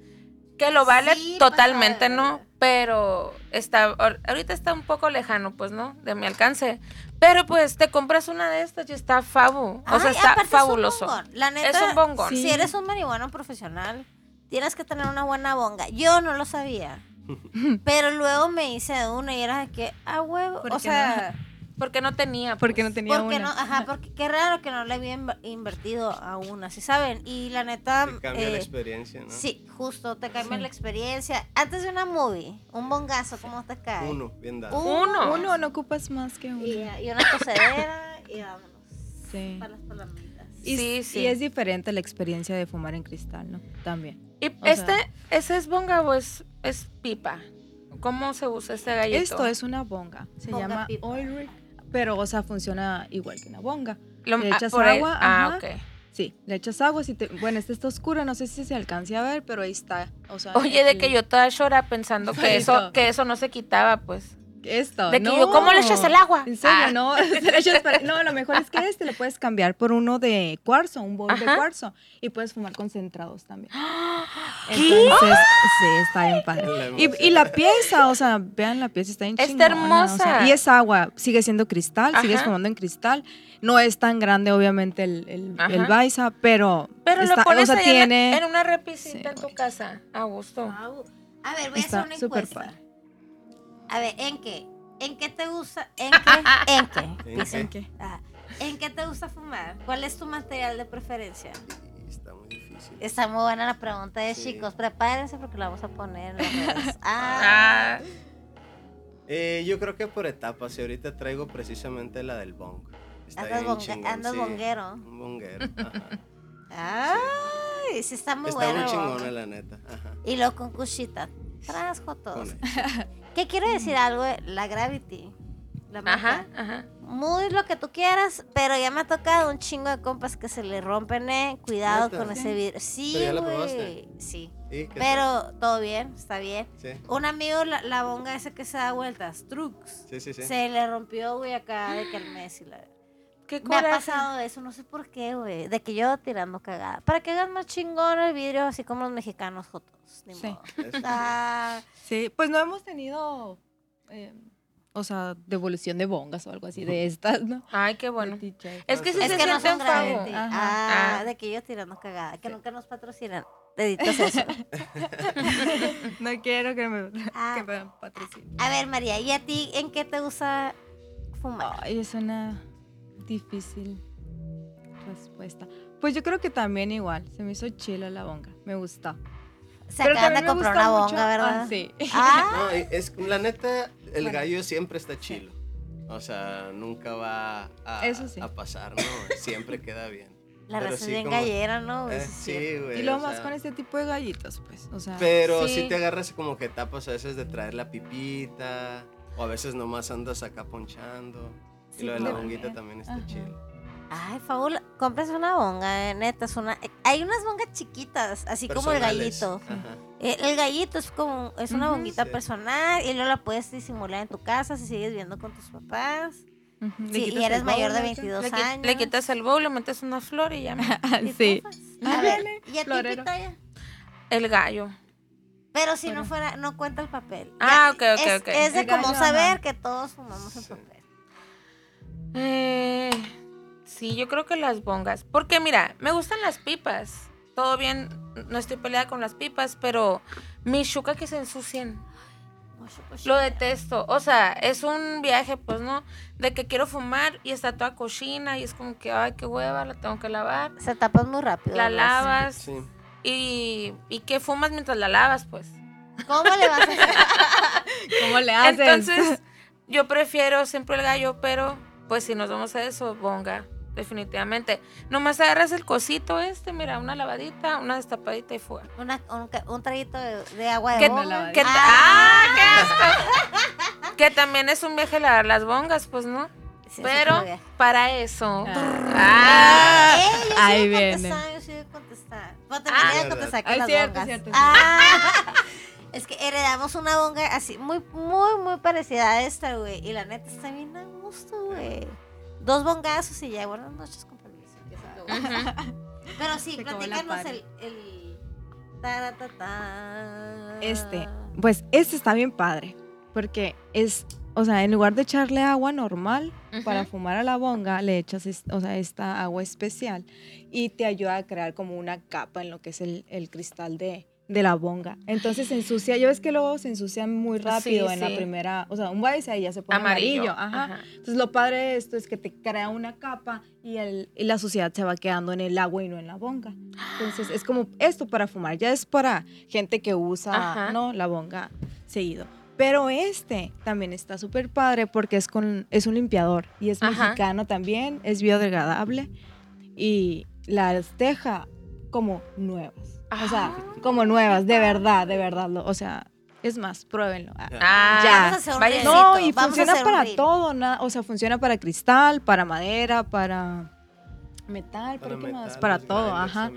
Speaker 2: Que lo vale
Speaker 3: Sí,
Speaker 2: totalmente, ¿no? Pero está, ahor- ahorita está un poco lejano, pues, ¿no? De mi alcance. Pero pues te compras una de estas y está fabu. O sea, está
Speaker 3: aparte es un
Speaker 2: fabuloso.
Speaker 3: bongón. La neta,
Speaker 2: Es un bongón.
Speaker 3: Si eres un marihuano profesional, tienes que tener una buena bonga. Yo no lo sabía. pero luego me hice de una y era de que, ah, huevo.
Speaker 4: ¿Por
Speaker 3: O sea,
Speaker 2: Porque no tenía.
Speaker 4: Porque
Speaker 2: pues.
Speaker 4: no tenía
Speaker 3: porque
Speaker 4: una.
Speaker 3: no, ajá, porque qué raro que no le había inv- invertido a una, ¿sí saben? Y la neta,
Speaker 5: Te cambia la
Speaker 3: eh,
Speaker 5: experiencia, ¿no?
Speaker 3: sí, justo, te cambia
Speaker 4: Sí.
Speaker 3: la experiencia. Antes de una movie, un bongazo, ¿cómo te cae?
Speaker 5: Uno, bien dado.
Speaker 2: Uno.
Speaker 4: Uno no ocupas más que uno.
Speaker 3: Y, y una tosedera y vámonos.
Speaker 4: Sí.
Speaker 3: Para las palomitas.
Speaker 4: Y,
Speaker 2: Sí, sí.
Speaker 4: y es diferente la experiencia de fumar en cristal, ¿no? También.
Speaker 2: Y
Speaker 4: O
Speaker 2: este,
Speaker 4: sea-
Speaker 2: ese es bonga o es, es pipa. ¿Cómo se usa este gallito?
Speaker 4: Esto es una bonga. Se
Speaker 3: Bonga
Speaker 4: llama
Speaker 3: pipa.
Speaker 4: Pero o sea, funciona igual que una bonga.
Speaker 2: Lo-
Speaker 4: le
Speaker 2: ah,
Speaker 4: echas
Speaker 2: por
Speaker 4: agua,
Speaker 2: Ah,
Speaker 4: ajá.
Speaker 2: ok.
Speaker 4: Sí, le echas agua. Si te, bueno, este está oscuro, no sé si se alcance a ver, pero ahí está. O sea,
Speaker 2: Oye, de que yo toda llora pensando que Eso. que eso no se quitaba, pues.
Speaker 4: Esto,
Speaker 2: De que
Speaker 4: no.
Speaker 2: yo, ¿cómo le echas el agua?
Speaker 4: En serio,
Speaker 2: Ah.
Speaker 4: no. para- no, lo mejor es que este lo puedes cambiar por uno de cuarzo, un bowl de
Speaker 2: Ajá.
Speaker 4: cuarzo. Y puedes fumar concentrados también.
Speaker 2: ¿Qué?
Speaker 4: Entonces, sí, está bien padre. Y, y la pieza, o sea, vean la pieza, está bien
Speaker 2: Está
Speaker 4: chingona, o sea,
Speaker 2: hermosa.
Speaker 4: y es agua, sigue siendo cristal, sigues fumando en cristal. No es tan grande, obviamente, el, el, el Baisa, pero,
Speaker 2: Pero
Speaker 4: está-
Speaker 2: lo pones
Speaker 4: o sea,
Speaker 2: ahí en la-
Speaker 4: tiene...
Speaker 2: en, una repisita
Speaker 4: Sí,
Speaker 2: en tu casa. A gusto.
Speaker 3: Wow. A ver, voy a
Speaker 4: Está
Speaker 3: hacer una
Speaker 4: súper
Speaker 3: encuesta. A ver, ¿en qué? ¿En qué te gusta? ¿En qué? ¿En qué?
Speaker 5: ¿En
Speaker 3: Dicen.
Speaker 4: qué?
Speaker 3: ¿En qué te gusta fumar? ¿Cuál es tu material de preferencia?
Speaker 5: Está muy difícil.
Speaker 3: Está muy buena la pregunta de
Speaker 5: Sí.
Speaker 3: chicos. Prepárense porque la vamos a poner en las redes. Ah,
Speaker 2: Ah,
Speaker 5: Eh, yo creo que por etapas, y ahorita traigo precisamente la del bong. Está
Speaker 3: Andas
Speaker 5: bien
Speaker 3: bonga-
Speaker 5: chingón,
Speaker 3: andas
Speaker 5: sí.
Speaker 3: bonguero.
Speaker 5: Un bonguero, ajá.
Speaker 3: Ay, sí está muy
Speaker 5: Está
Speaker 3: buena.
Speaker 5: muy
Speaker 3: la
Speaker 5: chingona, la neta. Ajá.
Speaker 3: Y luego con cuchita. Tras jotos. ¿Qué quiero decir algo? de La Gravity. La
Speaker 2: ajá,
Speaker 3: marca.
Speaker 2: ajá.
Speaker 3: Muy lo que tú quieras, pero ya me ha tocado un chingo de compas que se le rompen, eh. Cuidado
Speaker 5: ¿Neta?
Speaker 3: con ese vidrio. Sí,
Speaker 5: ¿Pero ya la
Speaker 3: güey. Sí.
Speaker 5: ¿Y qué
Speaker 3: Pero todo bien, está bien.
Speaker 5: Sí,
Speaker 3: Un amigo, la, la bonga esa que se da vueltas, Trux,
Speaker 5: sí, sí. sí.
Speaker 3: se le rompió, güey, acá de que al mes y la...
Speaker 2: ¿Qué
Speaker 3: Me ha
Speaker 2: coraje.
Speaker 3: pasado eso, no sé por qué, güey. De que yo tirando cagada. Para que hagan más chingón el vidrio, así como los mexicanos jotos. Ni
Speaker 4: Sí.
Speaker 3: modo. Ah,
Speaker 4: Sí, pues no hemos tenido, eh, o sea, devolución de bongas o algo así de estas, ¿no?
Speaker 2: Ay, qué bueno. Es que sí
Speaker 3: es
Speaker 2: se
Speaker 3: que no son. Ah,
Speaker 2: Ah.
Speaker 3: de que yo tirando cagada. Que nunca nos patrocinan. Deditos eso.
Speaker 4: No quiero que me,
Speaker 3: Ah.
Speaker 4: que me patrocinen.
Speaker 3: A ver, María, ¿y a ti en qué te gusta fumar?
Speaker 4: Ay, es una difícil respuesta. Pues yo creo que también igual, se me hizo chila la bonga, me gustó.
Speaker 3: Se
Speaker 4: Pero
Speaker 3: acaban de
Speaker 4: también me
Speaker 3: comprar
Speaker 4: gusta
Speaker 3: una
Speaker 4: mucho-
Speaker 3: bonga, ¿verdad?
Speaker 4: Ah, sí.
Speaker 3: Ah,
Speaker 5: No, y es, la neta, el
Speaker 4: Bueno.
Speaker 5: gallo siempre está chilo. O sea, nunca va a,
Speaker 4: Eso sí.
Speaker 5: a pasar, ¿no? Siempre queda bien.
Speaker 3: la
Speaker 5: pero
Speaker 3: raza
Speaker 5: sí
Speaker 3: bien
Speaker 5: como-
Speaker 3: gallera, ¿no?
Speaker 5: Eh, sí, güey.
Speaker 4: Y lo
Speaker 5: o
Speaker 4: más
Speaker 5: sea,
Speaker 4: con este tipo de gallitos, pues, o sea,
Speaker 5: Pero
Speaker 2: Sí.
Speaker 5: si te agarras como que etapas a veces de traer la pipita, o a veces nomás andas acá ponchando.
Speaker 3: Sí,
Speaker 5: y lo de la bonguita también está
Speaker 4: Ajá.
Speaker 5: chido.
Speaker 3: Ay, Fabula, compres una bonga, eh, neta, es una... Hay unas bongas chiquitas, así como el gallito.
Speaker 5: Ajá.
Speaker 3: Eh, El gallito es como, es una
Speaker 4: Ujú.
Speaker 3: bonguita
Speaker 5: Sí.
Speaker 3: personal y luego la puedes disimular en tu casa si sigues viviendo con tus papás. Sí, y eres mayor de
Speaker 4: bowl, acá.
Speaker 3: 22
Speaker 2: Le, qui-
Speaker 3: años.
Speaker 2: le quitas el bowl, le metes una flor y ya.
Speaker 3: y
Speaker 4: sí.
Speaker 3: A ver, ¿y a ti. Pitaya?
Speaker 2: El gallo.
Speaker 3: Pero si no fuera, no cuenta el papel.
Speaker 2: Ah,
Speaker 3: Ya,
Speaker 2: ok, ok,
Speaker 3: es,
Speaker 2: ok.
Speaker 3: Es de como
Speaker 4: gallo,
Speaker 3: saber que todos fumamos el papel.
Speaker 2: Eh, sí, yo creo que las bongas. Porque mira, me gustan las pipas. Todo bien, no estoy peleada con las pipas, pero mi chuca que se ensucien. Lo detesto. O sea, es un viaje, pues, ¿no? De que quiero fumar y está toda cochina y es como que, ay, qué hueva, la tengo que lavar.
Speaker 3: Se tapas muy rápido.
Speaker 2: La lavas
Speaker 5: Sí.
Speaker 2: y, y que fumas mientras la lavas, pues.
Speaker 3: ¿Cómo le vas a hacer?
Speaker 4: ¿Cómo le haces?
Speaker 2: Entonces, yo prefiero siempre el gallo, pero pues si nos vamos a eso, bonga, definitivamente. Nomás agarras el cosito este, mira, una lavadita, una destapadita y fuga.
Speaker 3: Una- un, traguito de, de agua de
Speaker 2: ¿Qué-
Speaker 3: bonga.
Speaker 2: ¿Qué ta-
Speaker 3: Ah,
Speaker 2: ¡Ah, que también es un viaje lavar las bongas, pues, ¿no?
Speaker 3: sí,
Speaker 2: pero para eso.
Speaker 4: Ah.
Speaker 2: Ah.
Speaker 3: Eh, yo sí
Speaker 4: Ahí
Speaker 3: voy a
Speaker 4: viene.
Speaker 3: contestar, yo sí voy a contestar. Voy a
Speaker 2: Ah.
Speaker 3: contestar con
Speaker 4: Ah,
Speaker 3: las
Speaker 4: cierto,
Speaker 3: bongas.
Speaker 4: cierto,
Speaker 3: Ah. Es que heredamos una bonga así, muy, muy, muy parecida a esta, güey. Y la neta está bien a gusto, güey. Dos bongazos y ya, buenas noches, con permiso. Pero sí,
Speaker 4: Se
Speaker 3: platícanos el. el...
Speaker 4: Este, pues este está bien padre, porque es, o sea, en lugar de echarle agua normal para fumar a la bonga, le echas, o sea, esta agua especial y te ayuda a crear como una capa en lo que es el, el cristal de, de la bonga. Entonces se ensucia, yo ves que luego se ensucia muy rápido
Speaker 2: Sí,
Speaker 4: en la primera, o sea, un baile y ya se pone amarillo. Ajá. Entonces lo padre de esto es que te crea una capa y, el, y la suciedad se va quedando en el agua y no en la bonga. Entonces es como esto para fumar, ya es para gente que usa
Speaker 2: Ajá.
Speaker 4: ¿no? la bonga seguido. Pero este también está súper padre porque es, con, es un limpiador y es mexicano también, es biodegradable y las deja como nuevas. O sea, como nuevas, de verdad, de verdad. lo- o sea, es más, pruébenlo. Ah,
Speaker 2: Ah,
Speaker 4: Ya.
Speaker 3: Vamos a hacer un
Speaker 2: Vaya-
Speaker 3: reelcito,
Speaker 4: no, y
Speaker 3: vamos a
Speaker 4: funciona
Speaker 3: hacer un
Speaker 4: para
Speaker 3: reel.
Speaker 4: todo, na- o sea, funciona para cristal, para madera, para metal, para, qué más, para todo, ajá.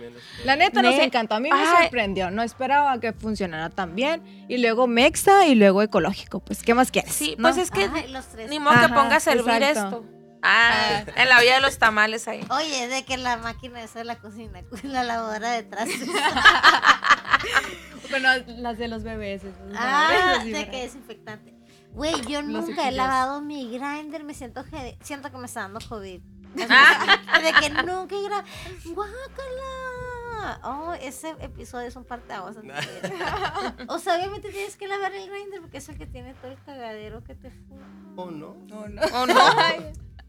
Speaker 4: La neta nos
Speaker 2: Ne-
Speaker 4: encantó, a mí me
Speaker 2: Ay.
Speaker 4: sorprendió, no esperaba que funcionara tan bien y luego mexa y luego ecológico, pues ¿qué más quieres?
Speaker 2: Sí,
Speaker 4: no?
Speaker 2: pues es que
Speaker 3: Ay, los tres.
Speaker 2: ni modo que
Speaker 4: Ajá,
Speaker 2: ponga a servir
Speaker 4: exacto.
Speaker 2: esto. Ah, en la vida de los tamales ahí.
Speaker 3: Oye, de que la máquina esa de la cocina, la lavadora detrás.
Speaker 4: Bueno, las de los bebés.
Speaker 3: ah, de que desinfectante. Güey, yo
Speaker 4: Los
Speaker 3: nunca he lavado mi grinder, me siento siento que me está dando COVID.
Speaker 2: Ah.
Speaker 3: de que nunca he grabado. ¡Guácala! Oh, ese episodio es un parteaguas. O sea, obviamente tienes que lavar el grinder porque es el que tiene todo el cagadero que te fuma.
Speaker 5: ¿O no?
Speaker 4: No, no.
Speaker 2: ¿O no?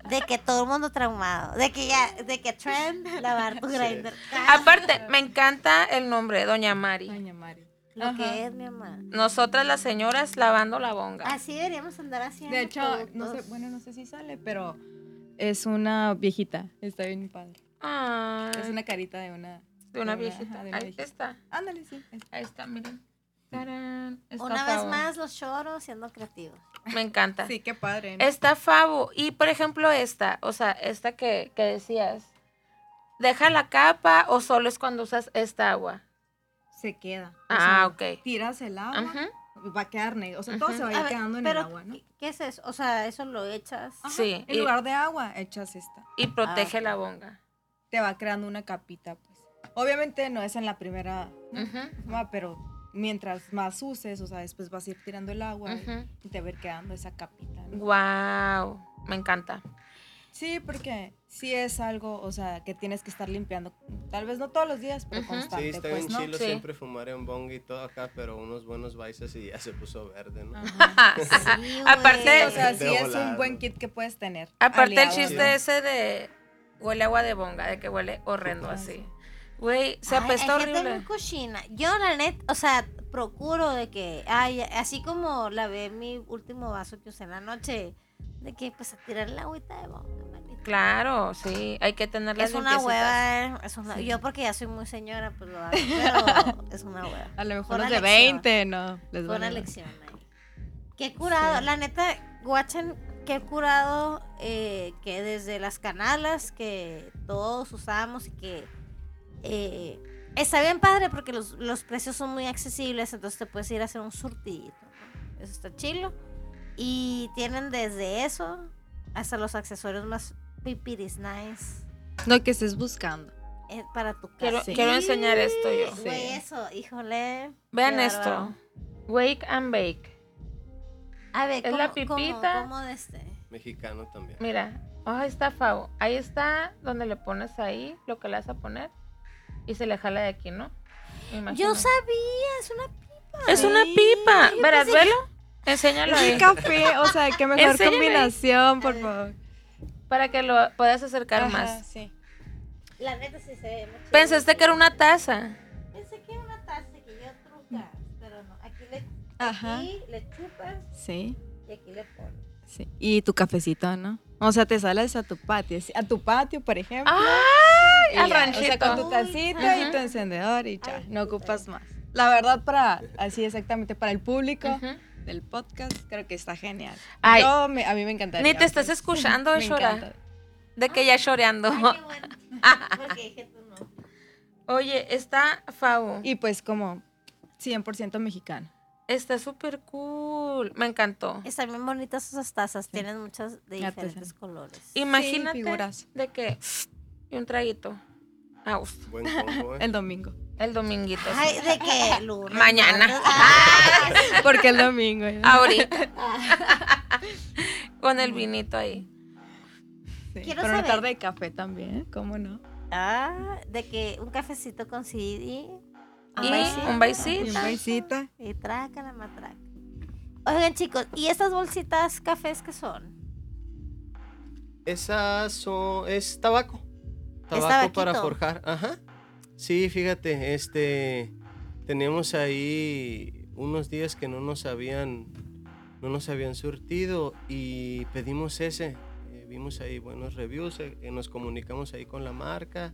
Speaker 3: De que todo el mundo traumado. De que ya, de que trend, lavar tu
Speaker 5: Sí.
Speaker 3: grinder.
Speaker 2: Aparte, me encanta el nombre, Doña Mari.
Speaker 4: Doña Mari.
Speaker 3: Lo
Speaker 4: Ajá.
Speaker 3: que es, mi mamá.
Speaker 2: Nosotras las señoras lavando la bonga.
Speaker 3: Así deberíamos andar haciendo.
Speaker 4: De hecho, no sé, bueno, no sé si sale, pero es una viejita, está bien padre.
Speaker 2: Ay,
Speaker 4: Es una carita de una...
Speaker 2: de una viejita.
Speaker 4: de una
Speaker 2: Ahí
Speaker 4: viejita.
Speaker 2: está.
Speaker 4: Ándale, sí.
Speaker 2: Ahí está, miren. Tarán. Está
Speaker 3: Una vez
Speaker 2: Favo.
Speaker 3: más, los choros siendo creativos.
Speaker 2: Me encanta.
Speaker 4: Sí, qué padre. ¿no?
Speaker 2: Está Favo. Y por ejemplo, esta, o sea, esta que, que decías. ¿Deja la capa o solo es cuando usas esta agua?
Speaker 4: Se queda. O
Speaker 2: Ah,
Speaker 4: sea,
Speaker 2: ok.
Speaker 4: Tiras el agua, va a quedar negro. O sea, todo se va a
Speaker 3: A
Speaker 4: ir
Speaker 3: ver,
Speaker 4: quedando en
Speaker 3: pero,
Speaker 4: el agua, ¿no?
Speaker 3: ¿qué- ¿Qué es eso? O sea, eso lo echas.
Speaker 4: Ajá,
Speaker 2: Sí,
Speaker 4: En
Speaker 2: y-
Speaker 4: lugar de agua, echas esta.
Speaker 2: Y protege
Speaker 3: Ah,
Speaker 2: la bonga.
Speaker 4: Te va creando una capita, pues. Obviamente no es en la primera, ¿no?
Speaker 2: Ujú,
Speaker 4: fuma, pero mientras más uses, o sea, después vas a ir tirando el agua y- te va a ir quedando esa capita, ¿no?
Speaker 2: Wow, me encanta.
Speaker 4: Sí, porque sí es algo, o sea, que tienes que estar limpiando, tal vez no todos los días, pero
Speaker 2: Ujú.
Speaker 4: constante,
Speaker 5: Sí, está
Speaker 4: pues,
Speaker 5: bien
Speaker 4: ¿no?
Speaker 5: chilo
Speaker 2: Sí.
Speaker 5: siempre fumar en bong y todo acá, pero unos buenos vices y ya se puso verde, ¿no?
Speaker 3: Sí,
Speaker 2: Aparte-.
Speaker 4: O sea, sí es un buen kit que puedes tener.
Speaker 2: Aparte el
Speaker 4: aliado,
Speaker 2: chiste
Speaker 4: ¿no?
Speaker 2: ese de huele agua de bonga, de que huele horrendo así. Güey, se
Speaker 3: hay gente
Speaker 2: horrible.
Speaker 3: muy cochina. Yo, la net, o sea, procuro de que, ay, así como lavé mi último vaso que usé en la noche, de que, pues, a tirar la agüita de boca, manito.
Speaker 2: Claro, sí, hay que tener las
Speaker 3: Es una hueva, eh, es una-
Speaker 4: Sí.
Speaker 3: yo porque ya soy muy señora, pues lo hago, pero es una hueva.
Speaker 4: A lo mejor los de
Speaker 3: lección.
Speaker 4: 20, no. Les
Speaker 3: Fue una lección ahí. Qué curado,
Speaker 4: Sí.
Speaker 3: la neta, guachen, qué curado eh, que desde las canalas que todos usamos y que eh, está bien padre porque los, los precios son muy accesibles, entonces te puedes ir a hacer un surtidito. Eso está chilo. Y tienen desde eso hasta los accesorios más pipiris nice
Speaker 4: No, que estés buscando.
Speaker 3: eh, para tu casa.
Speaker 2: Quiero,
Speaker 4: Sí.
Speaker 2: quiero enseñar esto yo.
Speaker 4: Sí.
Speaker 3: Güey, eso, híjole.
Speaker 2: Vean esto. Wake and bake.
Speaker 3: A ver,
Speaker 2: Es
Speaker 3: ¿cómo,
Speaker 2: la
Speaker 3: cómo-
Speaker 2: pipita.
Speaker 3: cómo de este?
Speaker 5: Mexicano también.
Speaker 2: Mira, oh, ahí está Favo. Ahí está donde le pones ahí lo que le vas a poner y se le jala de aquí, ¿no?
Speaker 3: Yo sabía, es una pipa.
Speaker 2: Es una
Speaker 4: Sí,
Speaker 2: pipa.
Speaker 3: yo
Speaker 2: Verás,
Speaker 3: pensé-
Speaker 2: velo. Enséñalo
Speaker 4: Es
Speaker 2: ahí.
Speaker 4: café, o sea, qué mejor
Speaker 2: Enséñame.
Speaker 4: combinación, por favor.
Speaker 2: Para que lo puedas acercar
Speaker 4: Ajá,
Speaker 2: más.
Speaker 4: sí.
Speaker 3: La neta sí se ve muy chido.
Speaker 2: Pensaste que era una taza.
Speaker 3: Pensé que era una taza que yo truca, pero no. Aquí le,
Speaker 4: Ajá.
Speaker 3: aquí le chupas
Speaker 4: Sí,
Speaker 3: y aquí le pones.
Speaker 4: sí. Y tu cafecito, ¿no? O sea, te sales a tu patio, a tu patio, por ejemplo.
Speaker 2: ¡Ay! Al
Speaker 4: ya, O sea, con tu
Speaker 2: ranchito.
Speaker 4: tacita y tu encendedor y ya,
Speaker 3: Ay,
Speaker 4: no ocupas más. La verdad, para, así exactamente, para el público del podcast, creo que está genial.
Speaker 2: Ay.
Speaker 4: Yo, me- a mí me encantaría.
Speaker 2: Ni te estás
Speaker 4: pues.
Speaker 2: escuchando,
Speaker 4: encanta.
Speaker 2: De que ya choreando.
Speaker 3: Ay, qué bueno. Porque dije tú no.
Speaker 2: Oye, está Favo.
Speaker 4: Y pues como 100% mexicano.
Speaker 2: Está súper cool. Me encantó.
Speaker 3: Están bien bonitas esas tazas. Tienen muchas de diferentes colores.
Speaker 2: Imagínate
Speaker 4: figuras.
Speaker 2: de que y un traguito. A gusto.
Speaker 5: Buen combo, ¿eh?
Speaker 4: El domingo.
Speaker 2: El dominguito. sí.
Speaker 3: Ay, ¿de qué? Lunes,
Speaker 2: Mañana.
Speaker 4: Porque el domingo. ya.
Speaker 2: Ahorita. Con el vinito ahí.
Speaker 4: Sí,
Speaker 3: quiero
Speaker 4: Pero una
Speaker 3: saber.
Speaker 4: tarde de café también, ¿cómo no?
Speaker 3: ah, de que un cafecito con CD.
Speaker 2: Y un
Speaker 4: Y
Speaker 2: baisito.
Speaker 4: un baisita.
Speaker 3: Y traca la matraca. Oigan, chicos, ¿y estas bolsitas cafés qué son?
Speaker 5: Esas son, es tabaco. Tabaco para
Speaker 3: tabaquito.
Speaker 5: forjar. Ajá. Sí, fíjate, este tenemos ahí unos días que no nos habían no nos habían surtido y pedimos ese. Eh, vimos ahí buenos reviews, eh, eh, nos comunicamos ahí con la marca.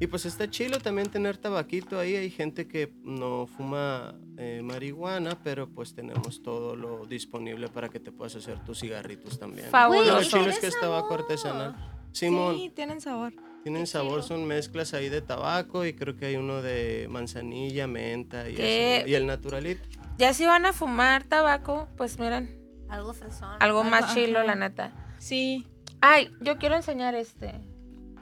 Speaker 5: Y pues está chilo también tener tabaquito ahí. Hay gente que no fuma eh, marihuana, pero pues tenemos todo lo disponible para que te puedas hacer tus cigarritos también.
Speaker 2: Fabuloso.
Speaker 5: Lo chilo es que es tabaco artesanal. Simón,
Speaker 4: Sí, tienen sabor.
Speaker 5: tienen
Speaker 3: qué
Speaker 5: sabor,
Speaker 3: chido.
Speaker 5: son mezclas ahí de tabaco y creo que hay uno de manzanilla, menta y, y el naturalito.
Speaker 2: Ya si van a fumar tabaco, pues miren,
Speaker 3: Algo fresón.
Speaker 2: algo más chilo, la neta.
Speaker 4: Sí.
Speaker 2: Ay, yo quiero enseñar este.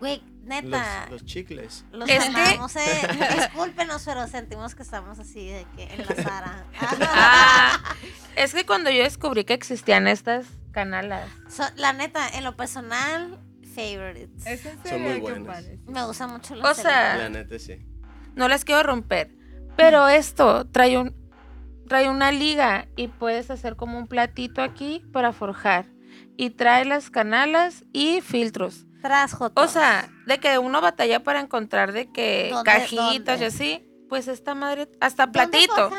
Speaker 3: Güey, neta.
Speaker 5: Los, los chicles.
Speaker 3: Los
Speaker 2: Es que-
Speaker 3: amamos, eh. Discúlpenos, pero sentimos que estamos así de que en la Sara.
Speaker 2: Ah, es que cuando yo descubrí que existían estas canalas.
Speaker 3: So- la neta, en lo personal, favorites.
Speaker 4: Es
Speaker 5: Son muy buenas.
Speaker 3: Me gusta mucho
Speaker 2: O
Speaker 3: la
Speaker 2: sea,
Speaker 5: La neta, sí.
Speaker 2: no las quiero romper. Pero esto trae un trae una liga y puedes hacer como un platito aquí para forjar. Y trae las canalas y filtros.
Speaker 3: Tras.
Speaker 2: O sea, de que uno batalla para encontrar de que
Speaker 3: ¿Dónde-
Speaker 2: cajitas
Speaker 3: dónde?
Speaker 2: y así. Pues esta madre, hasta platito.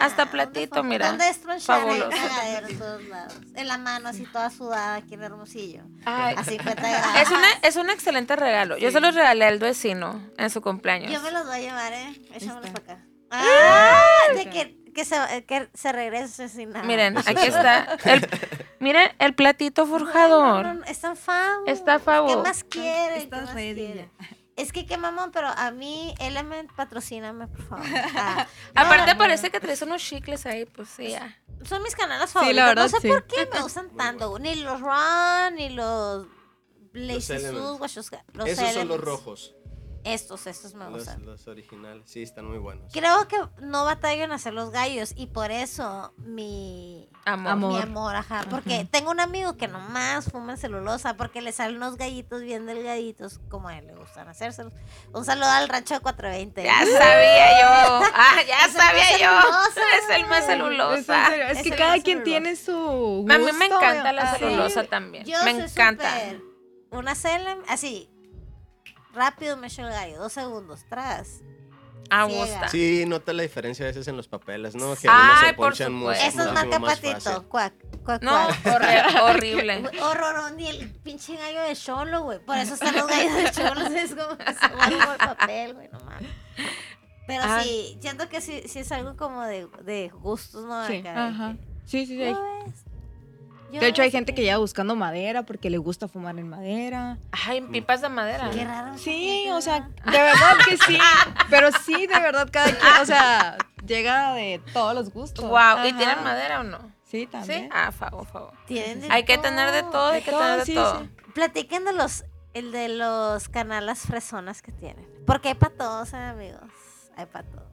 Speaker 2: Hasta platito, mira.
Speaker 3: ¿Dónde es
Speaker 2: Fabuloso.
Speaker 3: cagadero en todos lados? En la mano, así toda sudada, aquí en Hermosillo.
Speaker 2: Ay,
Speaker 3: A 50 grados.
Speaker 2: es, una, es un excelente regalo. Yo se los regalé al vecino en su cumpleaños.
Speaker 3: Yo me los voy a llevar, ¿eh? Échamelos para acá. Ah, de que, que, se, que se regrese sin nada.
Speaker 2: Miren, aquí
Speaker 5: es.
Speaker 2: está. El, miren, el platito forjador.
Speaker 3: No, no, no, Están fabos.
Speaker 2: Está.
Speaker 3: ¿Qué más
Speaker 4: ready
Speaker 3: quieren?
Speaker 4: ya.
Speaker 3: Es que qué mamón, pero a mí Element patrocíname, por favor. Ah,
Speaker 2: Aparte
Speaker 3: no,
Speaker 2: parece que traes unos chicles ahí, pues sí, ya.
Speaker 3: son mis canales
Speaker 4: Sí,
Speaker 3: favoritos.
Speaker 4: la verdad,
Speaker 3: no sé
Speaker 4: sí.
Speaker 3: por qué me gustan tanto. Ni los Ron, ni los. Sus, Washos- los
Speaker 5: Esos son los rojos.
Speaker 3: Estos, estos me
Speaker 5: Los,
Speaker 3: gustan.
Speaker 5: los originales. Sí, están muy buenos.
Speaker 3: Creo que no batallo en hacer los gallos y por eso mi
Speaker 2: Amor.
Speaker 4: Amor.
Speaker 3: mi amor, ajá. Porque tengo un amigo que nomás fuma celulosa porque le salen unos gallitos bien delgaditos, como a él le gustan hacérselos. Un saludo al rancho 420.
Speaker 2: Ya sabía yo. Ah, ya
Speaker 3: Es
Speaker 2: sabía yo. Es el más celulosa.
Speaker 4: es
Speaker 3: Es
Speaker 4: que cada quien tiene su gusto.
Speaker 2: A mí me encanta la celulosa
Speaker 4: sí.
Speaker 2: también.
Speaker 3: Yo
Speaker 2: me
Speaker 3: soy
Speaker 2: encanta.
Speaker 3: Una Selem, así. Rápido me echo el gallo, dos segundos, tras.
Speaker 2: A
Speaker 3: ciega.
Speaker 2: gusto.
Speaker 5: Sí, nota la diferencia a veces en los papeles, ¿no? Que
Speaker 2: Ay,
Speaker 5: algunos se
Speaker 2: por
Speaker 5: ponchan mu-
Speaker 2: supuesto.
Speaker 3: Eso es marca
Speaker 5: más
Speaker 3: patito, cuac, cuac,
Speaker 2: No, horrible.
Speaker 3: Güey, Horror, ni el pinche gallo de cholo, güey. Por eso están los gallos de cholo, es como se papel, güey, no mames. Pero
Speaker 2: Ah.
Speaker 3: sí, siento que sí, sí es algo como de, de gustos, ¿no?
Speaker 4: Sí,
Speaker 3: Acá,
Speaker 4: ajá.
Speaker 3: que,
Speaker 4: Sí, sí, sí. Hay-
Speaker 3: ¿yo ves? ¿Yo
Speaker 4: De hecho, hay gente que lleva buscando madera porque le gusta fumar en madera.
Speaker 2: Ay, en pipas de madera.
Speaker 3: Qué raro.
Speaker 4: Sí, o sea, de verdad que sí. Pero sí, de verdad, cada quien, o sea, llega de todos los gustos.
Speaker 2: Wow. ¿Y tienen madera o no?
Speaker 4: Sí,
Speaker 2: Sí.
Speaker 4: también.
Speaker 2: Ah, favor, favor.
Speaker 3: Tienen de
Speaker 2: Hay que tener de todo, hay que
Speaker 4: todo,
Speaker 2: tener de
Speaker 4: sí,
Speaker 2: todo.
Speaker 4: sí.
Speaker 3: Platiquen de los, el de los canales fresonas que tienen. Porque hay para todos, eh, amigos. Hay para todos.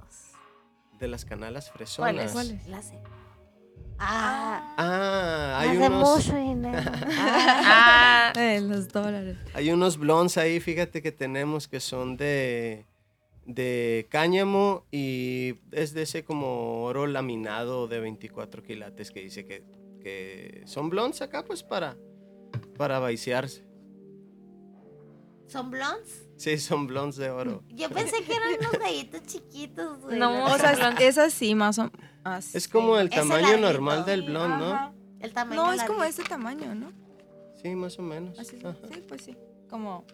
Speaker 5: De las canalas fresonas.
Speaker 2: ¿Cuáles?
Speaker 4: ¿Cuáles?
Speaker 3: Las Ah,
Speaker 5: Ah, hay unos,
Speaker 3: mucho dinero.
Speaker 2: Ah,
Speaker 4: Eh, los dólares.
Speaker 5: hay unos blondes ahí, fíjate que tenemos que son de, de cáñamo y es de ese como oro laminado de 24 quilates que dice que, que son blondes acá pues para, para vaiciarse.
Speaker 3: ¿Son blondes?
Speaker 5: Sí, son blondes de oro.
Speaker 3: Yo pensé que eran unos gallitos chiquitos, güey.
Speaker 2: No,
Speaker 4: O sea, es así, más o menos.
Speaker 5: Es como el tamaño
Speaker 3: larguito.
Speaker 5: normal del blonde, ¿no?
Speaker 3: el tamaño
Speaker 4: No, es como ese tamaño, ¿no?
Speaker 5: Sí, más o menos.
Speaker 4: Así, sí, pues sí. Como.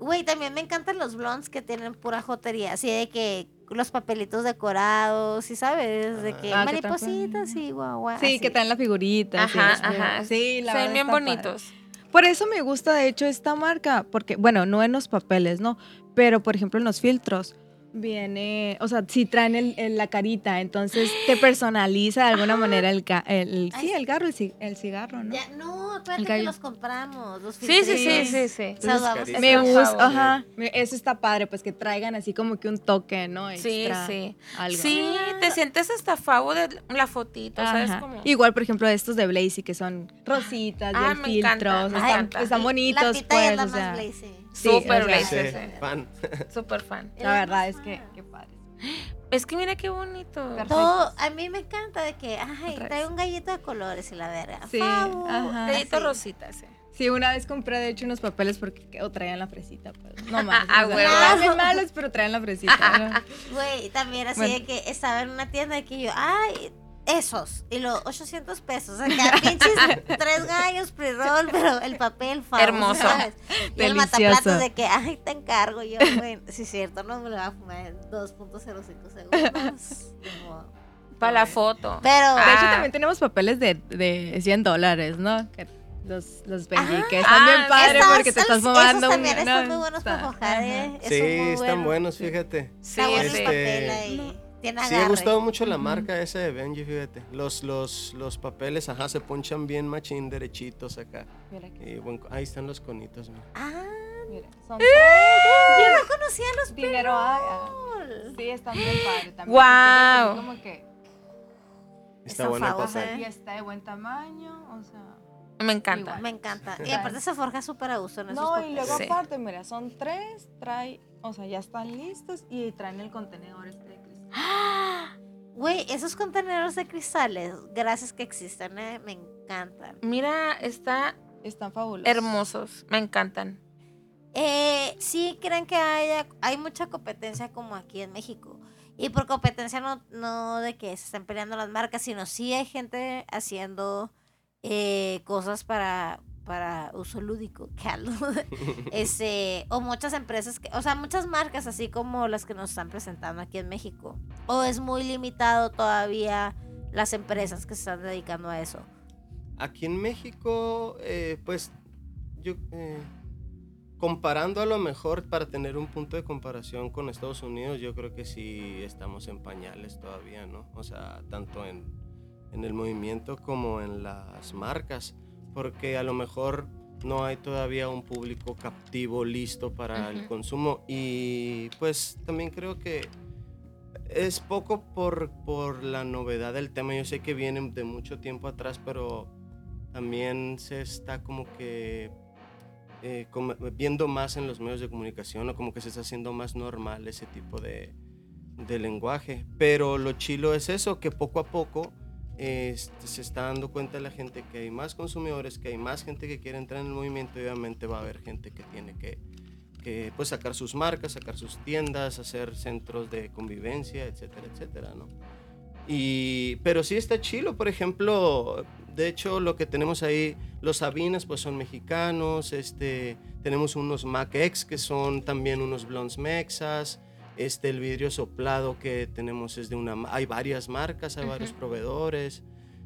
Speaker 3: Güey, también me encantan los blondes que tienen pura jotería. Así de que los papelitos decorados, ¿sí sabes? De que
Speaker 4: Ah, tal
Speaker 3: maripositas y guau, guau.
Speaker 4: Sí,
Speaker 3: así.
Speaker 4: que traen la figurita.
Speaker 2: Ajá,
Speaker 4: muy-
Speaker 2: ajá.
Speaker 4: Sí, la
Speaker 2: se
Speaker 4: verdad
Speaker 2: ven bien
Speaker 4: está padre. Por eso me gusta, de hecho, esta marca, porque, bueno, no en los papeles, ¿no? Pero, por ejemplo, en los filtros, viene, o sea, si traen el, el- la carita, entonces te personaliza de alguna manera el, ca- el,
Speaker 3: Ay,
Speaker 4: sí,
Speaker 3: sí.
Speaker 4: el garro, el, ci- el cigarro, ¿no?
Speaker 3: Ya, no,
Speaker 4: El
Speaker 3: que los compramos. Los
Speaker 2: Sí, sí, sí, sí, sí.
Speaker 4: Me gusta,
Speaker 2: favor.
Speaker 4: ajá, eso está padre, pues que traigan así como que un toque, ¿no?
Speaker 2: Sí,
Speaker 4: Extra,
Speaker 2: sí.
Speaker 4: algo.
Speaker 2: Sí, te sientes hasta favo de la fotito, ¿sabes
Speaker 4: Ajá.
Speaker 2: cómo?
Speaker 4: Igual, por ejemplo, estos de Blazy que son rositas
Speaker 2: Ah,
Speaker 4: y el
Speaker 2: me
Speaker 4: filtro,
Speaker 2: encanta,
Speaker 4: o sea,
Speaker 2: me
Speaker 4: están,
Speaker 3: La
Speaker 4: bonitos,
Speaker 3: pitaya
Speaker 4: pues,
Speaker 3: es la
Speaker 4: o
Speaker 3: más
Speaker 4: sea,
Speaker 3: blazy.
Speaker 4: Sí,
Speaker 2: Súper.
Speaker 5: Sí,
Speaker 2: sí, sí.
Speaker 5: fan.
Speaker 2: Súper fan.
Speaker 4: La verdad es que, qué padre.
Speaker 2: Es que mira qué bonito.
Speaker 4: Perfecto.
Speaker 3: Todo, a mí me encanta de que, ay, trae un gallito de colores y la verga.
Speaker 4: Sí, ajá.
Speaker 2: Gallito rosita, sí.
Speaker 4: Sí, una vez compré de hecho unos papeles porque o traían la fresita, pues. No más.
Speaker 2: Ah,
Speaker 4: estaban bien malos, pero traían la fresita. ¿no?
Speaker 3: Güey, también así
Speaker 4: Bueno.
Speaker 3: de que estaba en una tienda de que yo, ay, esos. Y los 800 pesos. Acá, pinches tres gallos pre-roll, pero el papel favo.
Speaker 2: Hermoso.
Speaker 3: ¿sabes? Y el mataplatos de que, ay, te encargo. Yo, güey, sí es cierto, no me lo va a fumar en 2.05 segundos. Como-
Speaker 2: Para la foto.
Speaker 3: Pero,
Speaker 4: De hecho,
Speaker 2: Ah.
Speaker 4: también tenemos papeles de, de 100 dólares, ¿no? Que los, los Benji,
Speaker 3: Ah,
Speaker 4: que están bien
Speaker 2: ah,
Speaker 4: padres
Speaker 3: estos-
Speaker 4: porque te estás
Speaker 3: esos
Speaker 4: fumando.
Speaker 3: también
Speaker 4: un-
Speaker 3: están
Speaker 4: no,
Speaker 3: muy buenos
Speaker 4: está-
Speaker 3: para fojar,
Speaker 4: ajá.
Speaker 3: ¿eh?
Speaker 5: Sí,
Speaker 3: muy
Speaker 5: están
Speaker 3: buenos.
Speaker 5: buenos, fíjate.
Speaker 2: Sí,
Speaker 3: Está bueno el
Speaker 2: sí.
Speaker 3: papel ahí.
Speaker 4: No.
Speaker 3: Tiene
Speaker 5: Sí,
Speaker 3: agarre.
Speaker 5: me gustado mucho la marca esa de Benji, fíjate. Los, los, los papeles, ajá, se ponchan bien machín, derechitos acá.
Speaker 4: Mira, que-
Speaker 5: Y ahí están los conitos, mira.
Speaker 3: Ah,
Speaker 4: mira, son
Speaker 3: yo no conocía los
Speaker 4: dinero. ah. Sí, están bien padres también.
Speaker 2: Guau.
Speaker 4: Así Como que
Speaker 5: Está
Speaker 3: Son
Speaker 5: papel.
Speaker 3: ¿eh?
Speaker 4: y está de buen tamaño, o sea.
Speaker 2: Me encanta.
Speaker 4: Igual.
Speaker 3: Me encanta. Y aparte se forja súper a gusto en esos
Speaker 4: No, y luego
Speaker 2: Sí.
Speaker 4: aparte, mira, son tres, trae, o sea, ya están listos y traen el contenedor este
Speaker 3: Güey, esos contenedores de cristales, gracias que existen, ¿eh? me encantan.
Speaker 2: Mira, está
Speaker 4: Están fabulosos.
Speaker 2: hermosos. Me encantan.
Speaker 3: Eh, sí creen que haya, hay mucha competencia como aquí en México. Y por competencia no, no de que se estén peleando las marcas, sino sí hay gente haciendo eh, cosas para, para uso lúdico. Este, o muchas empresas, que, o sea, muchas marcas así como las que nos están presentando aquí en México. O es muy limitado todavía las empresas que se están dedicando a eso.
Speaker 5: Aquí en México, eh, pues, yo, eh, comparando a lo mejor para tener un punto de comparación con Estados Unidos, yo creo que sí estamos en pañales todavía, ¿no? O sea, tanto en, en el movimiento como en las marcas, porque a lo mejor no hay todavía un público captivo listo para el consumo y pues también creo que es poco por, por la novedad del tema. Yo sé que viene de mucho tiempo atrás, pero también se está como que eh, como- viendo más en los medios de comunicación o como que se está haciendo más normal ese tipo de, de lenguaje. Pero lo chilo es eso, que poco a poco este, se está dando cuenta la gente que hay más consumidores, que hay más gente que quiere entrar en el movimiento y obviamente va a haber gente que tiene que, que pues, sacar sus marcas, sacar sus tiendas, hacer centros de convivencia, etcétera, etcétera, ¿no? Y, pero sí está chilo, por ejemplo, de hecho lo que tenemos ahí, los Sabinas pues son mexicanos, este, tenemos unos Mac X que son también unos blondes mexas, este, el vidrio soplado que tenemos es de una, hay varias marcas, hay varios proveedores,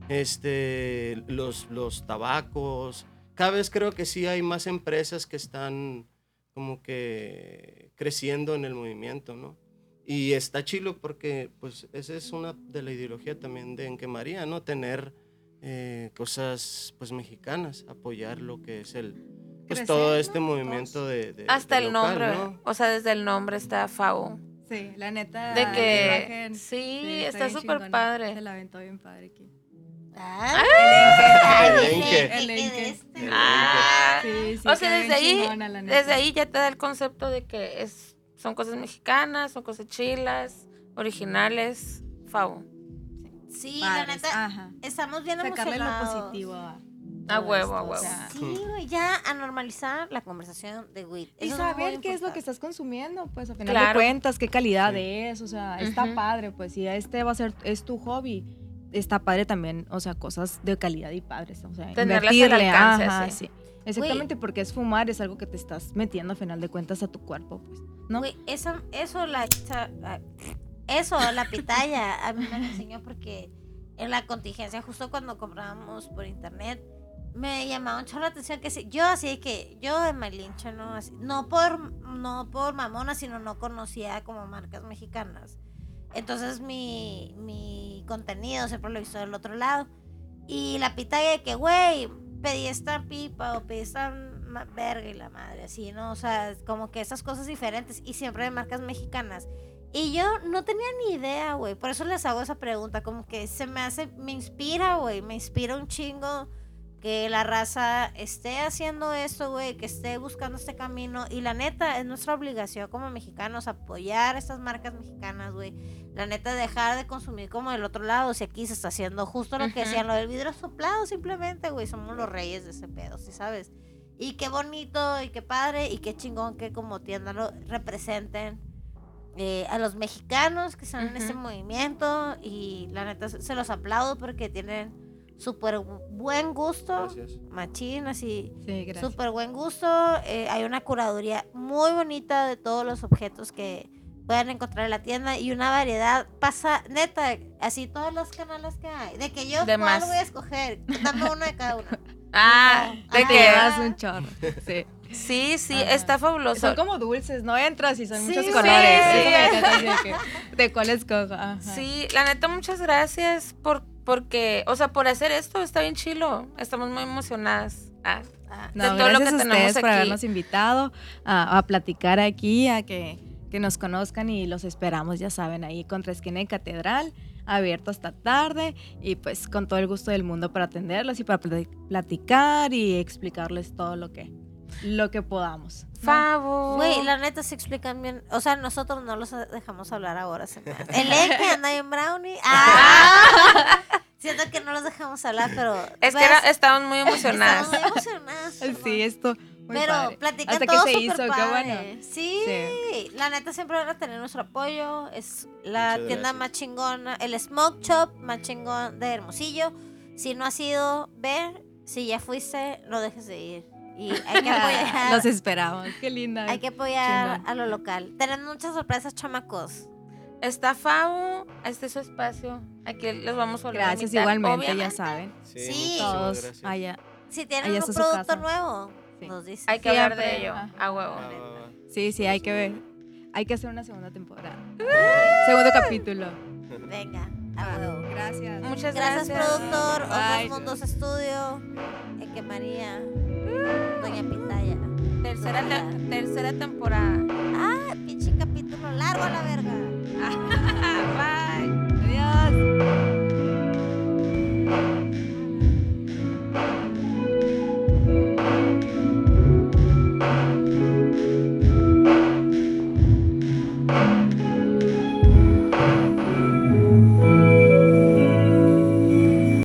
Speaker 5: este, los, los tabacos, cada vez creo que sí hay más empresas que están como que creciendo en el movimiento, ¿no? Y está chilo porque, pues, esa es una de la ideología también de Enque María, ¿no? Tener eh, cosas, pues, mexicanas, apoyar lo que es el, pues,
Speaker 4: Crecer,
Speaker 5: todo
Speaker 4: ¿no?
Speaker 5: este movimiento de, de-
Speaker 2: Hasta
Speaker 5: de
Speaker 2: el
Speaker 5: local,
Speaker 2: nombre.
Speaker 5: ¿no?
Speaker 2: O sea, desde el nombre está Fao.
Speaker 4: Sí, la neta.
Speaker 2: De
Speaker 4: la
Speaker 2: que.
Speaker 4: imagen,
Speaker 2: Sí, está
Speaker 4: bien
Speaker 2: súper padre.
Speaker 4: Se la aventó bien padre aquí.
Speaker 3: Ah,
Speaker 4: Sí, sí.
Speaker 2: o sea, desde ahí,
Speaker 4: chingona, la
Speaker 2: desde ahí ya te da el concepto de que es, son cosas mexicanas, son cosas chilas, originales, Fao.
Speaker 3: Sí, la
Speaker 4: Padres,
Speaker 3: neta,
Speaker 4: Ajá.
Speaker 3: estamos bien
Speaker 4: Sacarle lo
Speaker 3: emocionados.
Speaker 4: positivo a.
Speaker 2: Huevo, a
Speaker 4: o
Speaker 2: huevo.
Speaker 4: sea,
Speaker 3: Sí, güey, ya a normalizar la conversación de weed.
Speaker 4: Y
Speaker 3: Eso
Speaker 4: saber
Speaker 3: muy
Speaker 4: qué es lo que estás consumiendo, pues a final
Speaker 2: Claro.
Speaker 4: de cuentas, qué calidad
Speaker 5: Sí.
Speaker 4: es, o sea, está padre, pues si este va a ser, es tu hobby, está padre también, o sea, cosas de calidad y padres, o sea,
Speaker 2: Tenerlas al
Speaker 4: invertirle,
Speaker 2: alcance,
Speaker 4: ajá,
Speaker 2: sí.
Speaker 4: sí. Exactamente, porque es fumar, es algo que te estás metiendo a final de cuentas a tu cuerpo, pues, ¿no?
Speaker 3: Güey, eso, eso, la, eso, la pitaya, a mí me lo enseñó porque en la contingencia, justo cuando comprábamos por internet, me llamaba mucho la atención que sí, yo así que yo en Malinche no así, no por no por mamona, sino no conocía como marcas mexicanas. Entonces mi, mi contenido siempre lo he visto del otro lado. Y la pitaya de que, güey, pedí esta pipa o pedí esta verga y la madre, así, ¿no? O sea, como que esas cosas diferentes y siempre de marcas mexicanas. Y yo no tenía ni idea, güey. Por eso les hago esa pregunta. Como que se me hace, me inspira, güey. Me inspira un chingo que la raza esté haciendo esto, güey. Que esté buscando este camino. Y la neta, es nuestra obligación como mexicanos apoyar estas marcas mexicanas, güey. La neta, dejar de consumir como del otro lado. Si aquí se está haciendo justo lo que decían, lo del vidrio soplado, simplemente, güey. Somos los reyes de ese pedo, ¿sí sabes? Y qué bonito y qué padre y qué chingón que como tienda lo representen eh, a los mexicanos que están en este movimiento y la neta se los aplaudo porque tienen súper buen gusto,
Speaker 5: Gracias.
Speaker 3: machín, así,
Speaker 4: Sí, gracias.
Speaker 3: súper buen gusto. eh, hay una curaduría muy bonita de todos los objetos que pueden encontrar en la tienda y una variedad pasa, neta, así todos los canales que hay. De que yo
Speaker 2: De
Speaker 3: cuál
Speaker 2: más.
Speaker 3: voy a escoger, dame uno de cada uno.
Speaker 2: Ah, de
Speaker 3: Ah.
Speaker 2: Que.
Speaker 4: llevas un chorro. Sí.
Speaker 2: Sí, sí,
Speaker 4: Ajá.
Speaker 2: está fabuloso.
Speaker 4: Son como dulces, no entras y son
Speaker 3: Sí,
Speaker 4: muchos
Speaker 3: sí.
Speaker 4: colores.
Speaker 2: Sí.
Speaker 4: Así de que, ¿De cuál escojo? Ajá.
Speaker 2: Sí, la neta, muchas gracias por porque, o sea, por hacer esto, está bien chilo. Estamos muy emocionadas. Ah,
Speaker 3: Ah,
Speaker 4: No,
Speaker 2: de todo lo
Speaker 4: gracias
Speaker 2: que
Speaker 4: a
Speaker 2: tenemos
Speaker 4: ustedes por
Speaker 2: aquí.
Speaker 4: habernos invitado a, a platicar aquí, a que, que nos conozcan y los esperamos, ya saben, ahí contra esquina de Catedral, abierto hasta tarde y pues con todo el gusto del mundo para atenderlos y para pla- platicar y explicarles todo lo que, lo que podamos.
Speaker 2: Favo.
Speaker 3: Güey, la neta se explican bien. O sea, nosotros no los dejamos hablar ahora. se me hace. El que anda en Brownie. ¡Ah! Siento que no los dejamos hablar, pero.
Speaker 2: es que era- estamos muy emocionadas.
Speaker 3: Muy emocionadas.
Speaker 4: Sí, esto muy
Speaker 3: Pero
Speaker 4: padre.
Speaker 3: platican
Speaker 4: Hasta
Speaker 3: todo
Speaker 4: que se hizo, qué bueno.
Speaker 3: Sí, la neta siempre van a tener nuestro apoyo. Es la
Speaker 5: Muchas
Speaker 3: tienda
Speaker 5: gracias.
Speaker 3: más chingona, el Smoke Shop más chingón de Hermosillo. Si no has ido, ver. Si ya fuiste, no dejes de ir. Y hay que apoyar.
Speaker 4: Los esperamos, qué linda.
Speaker 3: Hay que apoyar a lo local. Tenemos muchas sorpresas, chamacos.
Speaker 2: Está Favo, este es su espacio. Aquí les vamos a volver a
Speaker 4: Gracias igualmente, ya saben.
Speaker 5: Sí,
Speaker 4: Todos allá.
Speaker 3: Si tienen un producto nuevo,
Speaker 4: Sí.
Speaker 3: nos dicen.
Speaker 2: Hay que hablar de ello, a huevo.
Speaker 5: Va.
Speaker 4: Sí, sí, hay que ver. Hay que hacer una segunda temporada. Segundo capítulo.
Speaker 3: Venga,
Speaker 4: Gracias.
Speaker 2: Muchas
Speaker 3: gracias.
Speaker 2: Gracias,
Speaker 3: productor. Otros Mundos Estudio. Eque María. Uh. Doña Pitaya.
Speaker 2: Tercera, tercera temporada.
Speaker 3: Ah, pinche capítulo largo a la verga. Bye. Adiós.